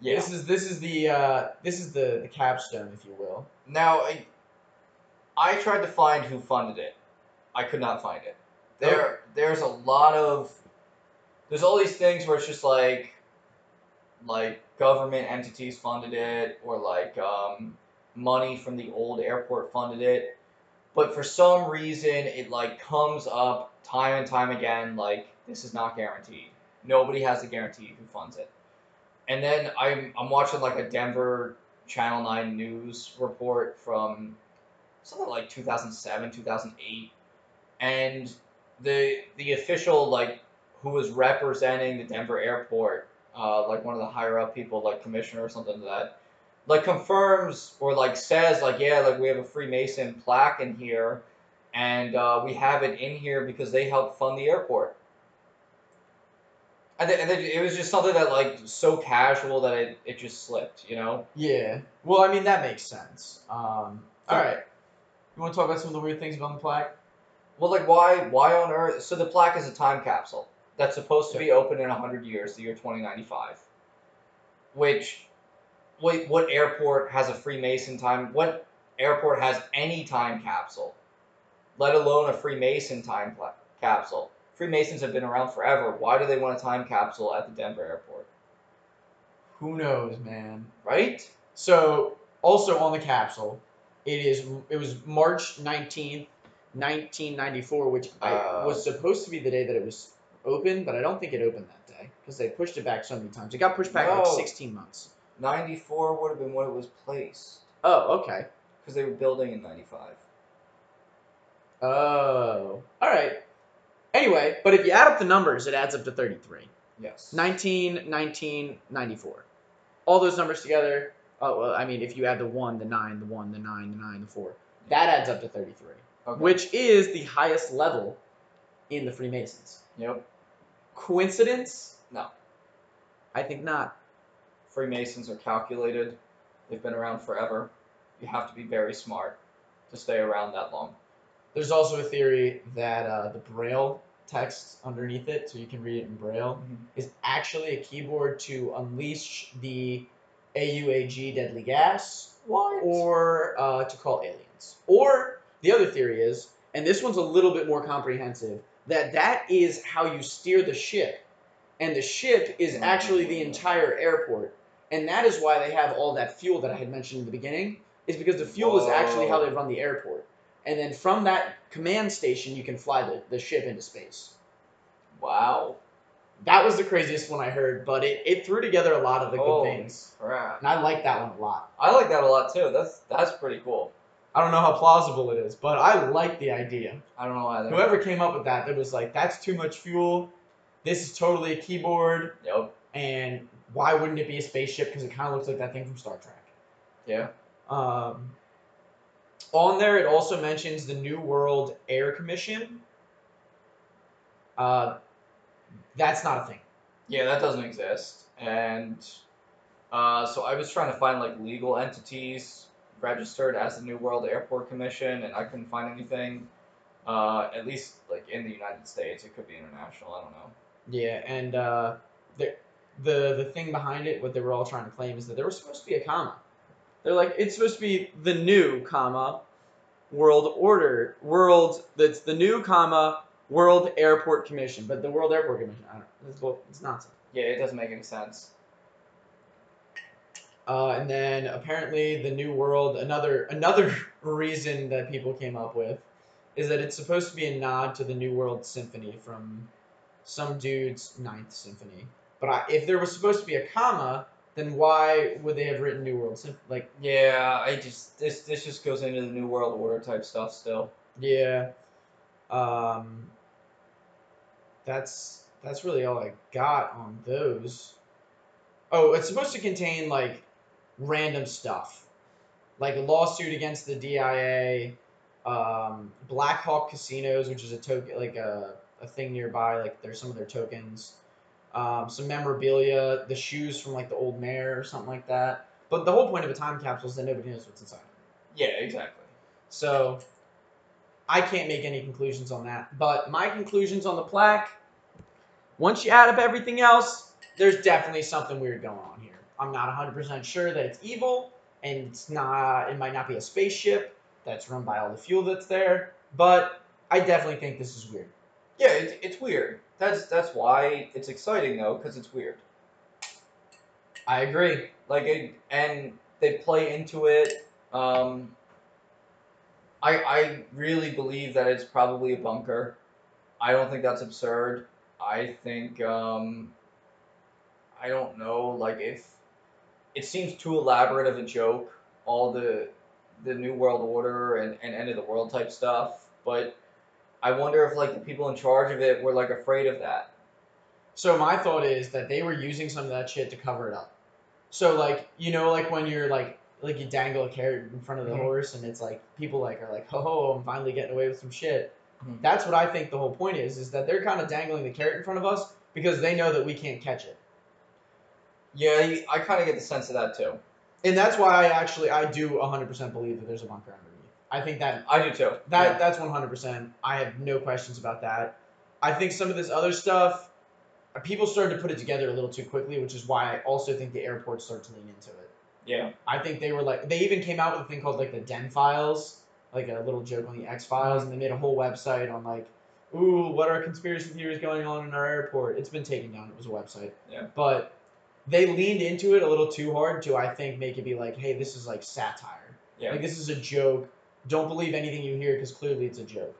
[SPEAKER 2] Yeah.
[SPEAKER 1] This is this is the uh this is the the capstone, if you will.
[SPEAKER 2] Now, I, I tried to find who funded it. I could not find it. There, there's a lot of, there's all these things where it's just like, like government entities funded it, or like um, money from the old airport funded it. But for some reason, it like comes up time and time again. Like this is not guaranteed. Nobody has a guarantee who funds it. And then I'm I'm watching like a Denver Channel 9 news report from something like 2007, 2008. And the the official like who was representing the Denver airport, uh, like one of the higher up people, like commissioner or something like that, like confirms or like says like yeah, like we have a Freemason plaque in here, and uh, we have it in here because they helped fund the airport. And then, and then it was just something that like so casual that it, it just slipped, you know.
[SPEAKER 1] Yeah. Well, I mean that makes sense. Um. All right. You want to talk about some of the weird things about the plaque?
[SPEAKER 2] Well, like why why on earth? So the plaque is a time capsule that's supposed to be open in hundred years, the year twenty ninety five. Which, wait, what airport has a Freemason time? What airport has any time capsule? Let alone a Freemason time pla- capsule. Freemasons have been around forever. Why do they want a time capsule at the Denver airport?
[SPEAKER 1] Who knows, man?
[SPEAKER 2] Right?
[SPEAKER 1] So, also on the capsule, it is it was March nineteenth, nineteen ninety four, which I,
[SPEAKER 2] Uh.
[SPEAKER 1] was supposed to be the day that it was open, but I don't think it opened that day because they pushed it back so many times. It got pushed back like sixteen months.
[SPEAKER 2] Ninety four would have been when it was placed
[SPEAKER 1] Oh, okay.
[SPEAKER 2] because they were building in ninety five.
[SPEAKER 1] Oh, all right. Anyway, but if you add up the numbers, it adds up to thirty three.
[SPEAKER 2] Yes.
[SPEAKER 1] 19, 19, 94. All those numbers together, oh, well, I mean, if you add the 1, the 9, the 1, the 9, the 9, the 4, that adds up to 33,
[SPEAKER 2] Okay.
[SPEAKER 1] which is the highest level in the Freemasons.
[SPEAKER 2] Yep.
[SPEAKER 1] Coincidence?
[SPEAKER 2] No.
[SPEAKER 1] I think not.
[SPEAKER 2] Freemasons are calculated. They've been around forever. you have to be very smart to stay around that long.
[SPEAKER 1] There's also a theory that uh, the Braille text underneath it, so you can read it in Braille, is actually a keyboard to unleash the AUAG deadly gas
[SPEAKER 2] What?
[SPEAKER 1] or uh, to call aliens. Or the other theory is, and this one's a little bit more comprehensive, that that is how you steer the ship. And the ship is mm-hmm. actually the entire airport. And that is why they have all that fuel that I had mentioned in the beginning, is because the fuel is actually how they run the airport. And then from that command station, you can fly the, the ship into space.
[SPEAKER 2] wow.
[SPEAKER 1] That was the craziest one I heard, but it, it threw together a lot of the good things.
[SPEAKER 2] crap.
[SPEAKER 1] And I like that one a lot.
[SPEAKER 2] I like that a lot too. That's that's pretty cool.
[SPEAKER 1] I don't know how plausible it is, but I like the idea.
[SPEAKER 2] I don't know either.
[SPEAKER 1] Whoever came up with that, that was like, that's too much fuel. This is totally a keyboard,
[SPEAKER 2] Yep.
[SPEAKER 1] and why wouldn't it be a spaceship? Because it kind of looks like that thing from Star Trek.
[SPEAKER 2] Yeah.
[SPEAKER 1] Um, on there, it also mentions the New World Air Commission. Uh, that's not a thing.
[SPEAKER 2] Yeah, that doesn't exist. And uh, so I was trying to find like legal entities registered as the New World Airport Commission, and I couldn't find anything. Uh, at least like in the United States, it could be international. I don't know.
[SPEAKER 1] Yeah, and uh, the the the thing behind it, what they were all trying to claim is that there was supposed to be a comma. They're like, it's supposed to be the new comma, world order, world. That's the new comma, World Airport Commission. But the World Airport Commission, I don't. It's, it's nonsense.
[SPEAKER 2] Yeah, it doesn't make any sense.
[SPEAKER 1] Uh, and then apparently the New World, another another reason that people came up with, is that it's supposed to be a nod to the New World Symphony from some dude's Ninth Symphony. But I, if there was supposed to be a comma, then why would they have written New World Symphony? Like,
[SPEAKER 2] Yeah, I just this this just goes into the New World Order type stuff still.
[SPEAKER 1] yeah, um, that's that's really all I got on those. Oh, it's supposed to contain like random stuff, like a lawsuit against the DIA, um, Black Hawk Casinos, which is a token, like a, a thing nearby. Like there's some of their tokens, um, some memorabilia, the shoes from like the old mayor or something like that. But the whole point of a time capsule is that nobody knows what's inside.
[SPEAKER 2] Yeah, exactly.
[SPEAKER 1] So I can't make any conclusions on that. But my conclusions on the plaque, once you add up everything else, there's definitely something weird going on. I'm not 100% sure that it's evil, and it's not. It might not be a spaceship that's run by all the fuel that's there, but I definitely think this is weird.
[SPEAKER 2] Yeah, it, it's weird. That's that's why it's exciting though, because it's weird.
[SPEAKER 1] I agree.
[SPEAKER 2] Like it, and they play into it. Um, I I really believe that it's probably a bunker. I don't think that's absurd. I think um, I don't know. Like if it seems too elaborate of a joke, all the the New World Order and, and end of the world type stuff. But I wonder if like the people in charge of it were like afraid of that.
[SPEAKER 1] So my thought is that they were using some of that shit to cover it up. So like you know like when you're like like you dangle a carrot in front of the
[SPEAKER 2] Mhm.
[SPEAKER 1] horse and it's like people like are like oh I'm finally getting away with some shit.
[SPEAKER 2] Mhm.
[SPEAKER 1] That's what I think the whole point is is that they're kind of dangling the carrot in front of us because they know that we can't catch it.
[SPEAKER 2] Yeah, I kind of get the sense of that too.
[SPEAKER 1] And that's why I actually I do 100% believe that there's a bunker underneath. I think that
[SPEAKER 2] I do too.
[SPEAKER 1] That
[SPEAKER 2] Yeah.
[SPEAKER 1] that's one hundred percent. I have no questions about that. I think some of this other stuff, people started to put it together a little too quickly, which is why I also think the airport started to lean into it.
[SPEAKER 2] yeah.
[SPEAKER 1] I think they were like they even came out with a thing called like the Den Files, like a little joke on the X Files, and they made a whole website on like, ooh, what are conspiracy theories going on in our airport? It's been taken down. It was a website.
[SPEAKER 2] Yeah.
[SPEAKER 1] But they leaned into it a little too hard to I think make it be like, hey, this is like satire.
[SPEAKER 2] Yeah.
[SPEAKER 1] Like this is a joke. Don't believe anything you hear because clearly it's a joke.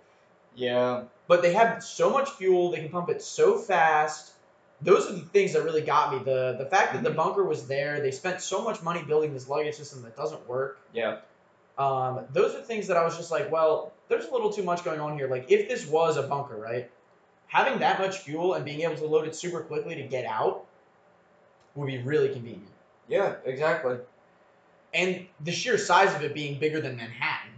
[SPEAKER 2] Yeah.
[SPEAKER 1] But they have so much fuel, they can pump it so fast. Those are the things that really got me. The the fact that the
[SPEAKER 2] Mhm.
[SPEAKER 1] bunker was there, they spent so much money building this luggage system that doesn't work.
[SPEAKER 2] Yeah.
[SPEAKER 1] Um, those are things that I was just like, well, there's a little too much going on here. Like if this was a bunker, right? Having that much fuel and being able to load it super quickly to get out would be really convenient.
[SPEAKER 2] Yeah. Exactly.
[SPEAKER 1] And the sheer size of it being bigger than Manhattan,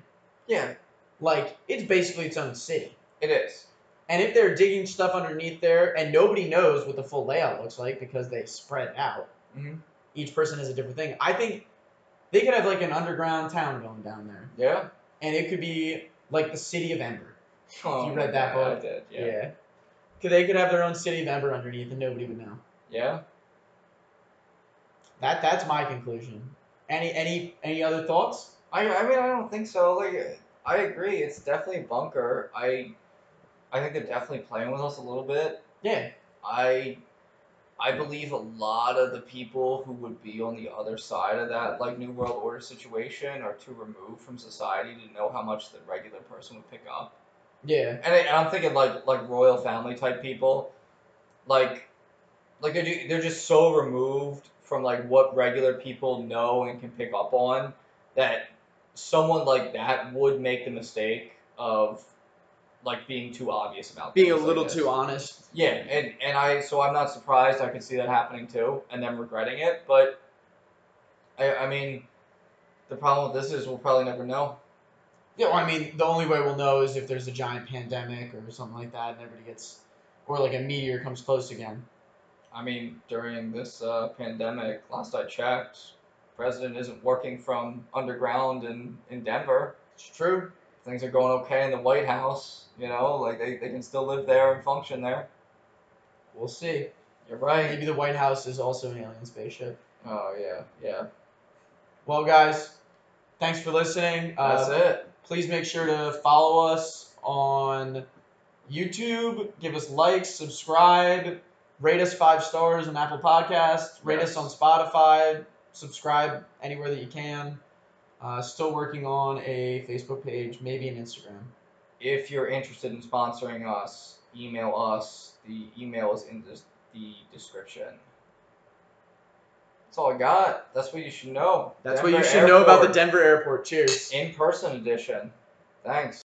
[SPEAKER 2] Yeah.
[SPEAKER 1] like it's basically its own city.
[SPEAKER 2] It is.
[SPEAKER 1] And if they're digging stuff underneath there and nobody knows what the full layout looks like because they spread out,
[SPEAKER 2] Mhm.
[SPEAKER 1] each person has a different thing. I think They could have like an underground town going down there,
[SPEAKER 2] Yeah.
[SPEAKER 1] and it could be like the city of Ember.
[SPEAKER 2] Oh
[SPEAKER 1] you read that
[SPEAKER 2] God,
[SPEAKER 1] book?
[SPEAKER 2] I did. Yeah.
[SPEAKER 1] Could they could have their own city of Ember underneath, and nobody would know.
[SPEAKER 2] Yeah.
[SPEAKER 1] That that's my conclusion. Any any any other thoughts?
[SPEAKER 2] I, I mean I don't think so. Like I agree, it's definitely bunker. I I think they're definitely playing with us a little bit.
[SPEAKER 1] Yeah.
[SPEAKER 2] I I believe a lot of the people who would be on the other side of that like New World Order situation are too removed from society to know how much the regular person would pick up.
[SPEAKER 1] Yeah.
[SPEAKER 2] And, I, and I'm thinking like like royal family type people, like like they're they're just so removed from like what regular people know and can pick up on that someone like that would make the mistake of like being too obvious about
[SPEAKER 1] Being a
[SPEAKER 2] things like
[SPEAKER 1] little too honest.
[SPEAKER 2] Yeah, and and I so I'm not surprised. I could see that happening too, and then regretting it. But I I mean, the problem with this is we'll probably never know.
[SPEAKER 1] Yeah, well, I mean, the only way we'll know is if there's a giant pandemic or something like that, and everybody gets, or like a meteor comes close again.
[SPEAKER 2] I mean, during this uh, pandemic, last I checked, president isn't working from underground in in Denver.
[SPEAKER 1] It's true.
[SPEAKER 2] Things are going okay in the White House. You know, like they, they can still live there and function there.
[SPEAKER 1] We'll see.
[SPEAKER 2] You're right.
[SPEAKER 1] Maybe the White House is also an alien spaceship.
[SPEAKER 2] Oh yeah, yeah.
[SPEAKER 1] Well, guys, thanks for listening.
[SPEAKER 2] That's
[SPEAKER 1] uh,
[SPEAKER 2] it.
[SPEAKER 1] Please make sure to follow us on YouTube. Give us likes, subscribe, rate us five stars on Apple Podcasts, rate us on Spotify, subscribe anywhere that you can. Uh, still working on a Facebook page, maybe an Instagram.
[SPEAKER 2] If you're interested in sponsoring us, email us. The email is in the, the description. That's all I got. That's what you should know.
[SPEAKER 1] That's
[SPEAKER 2] Denver
[SPEAKER 1] what you should know about the Denver airport. Cheers.
[SPEAKER 2] in-person edition. Thanks.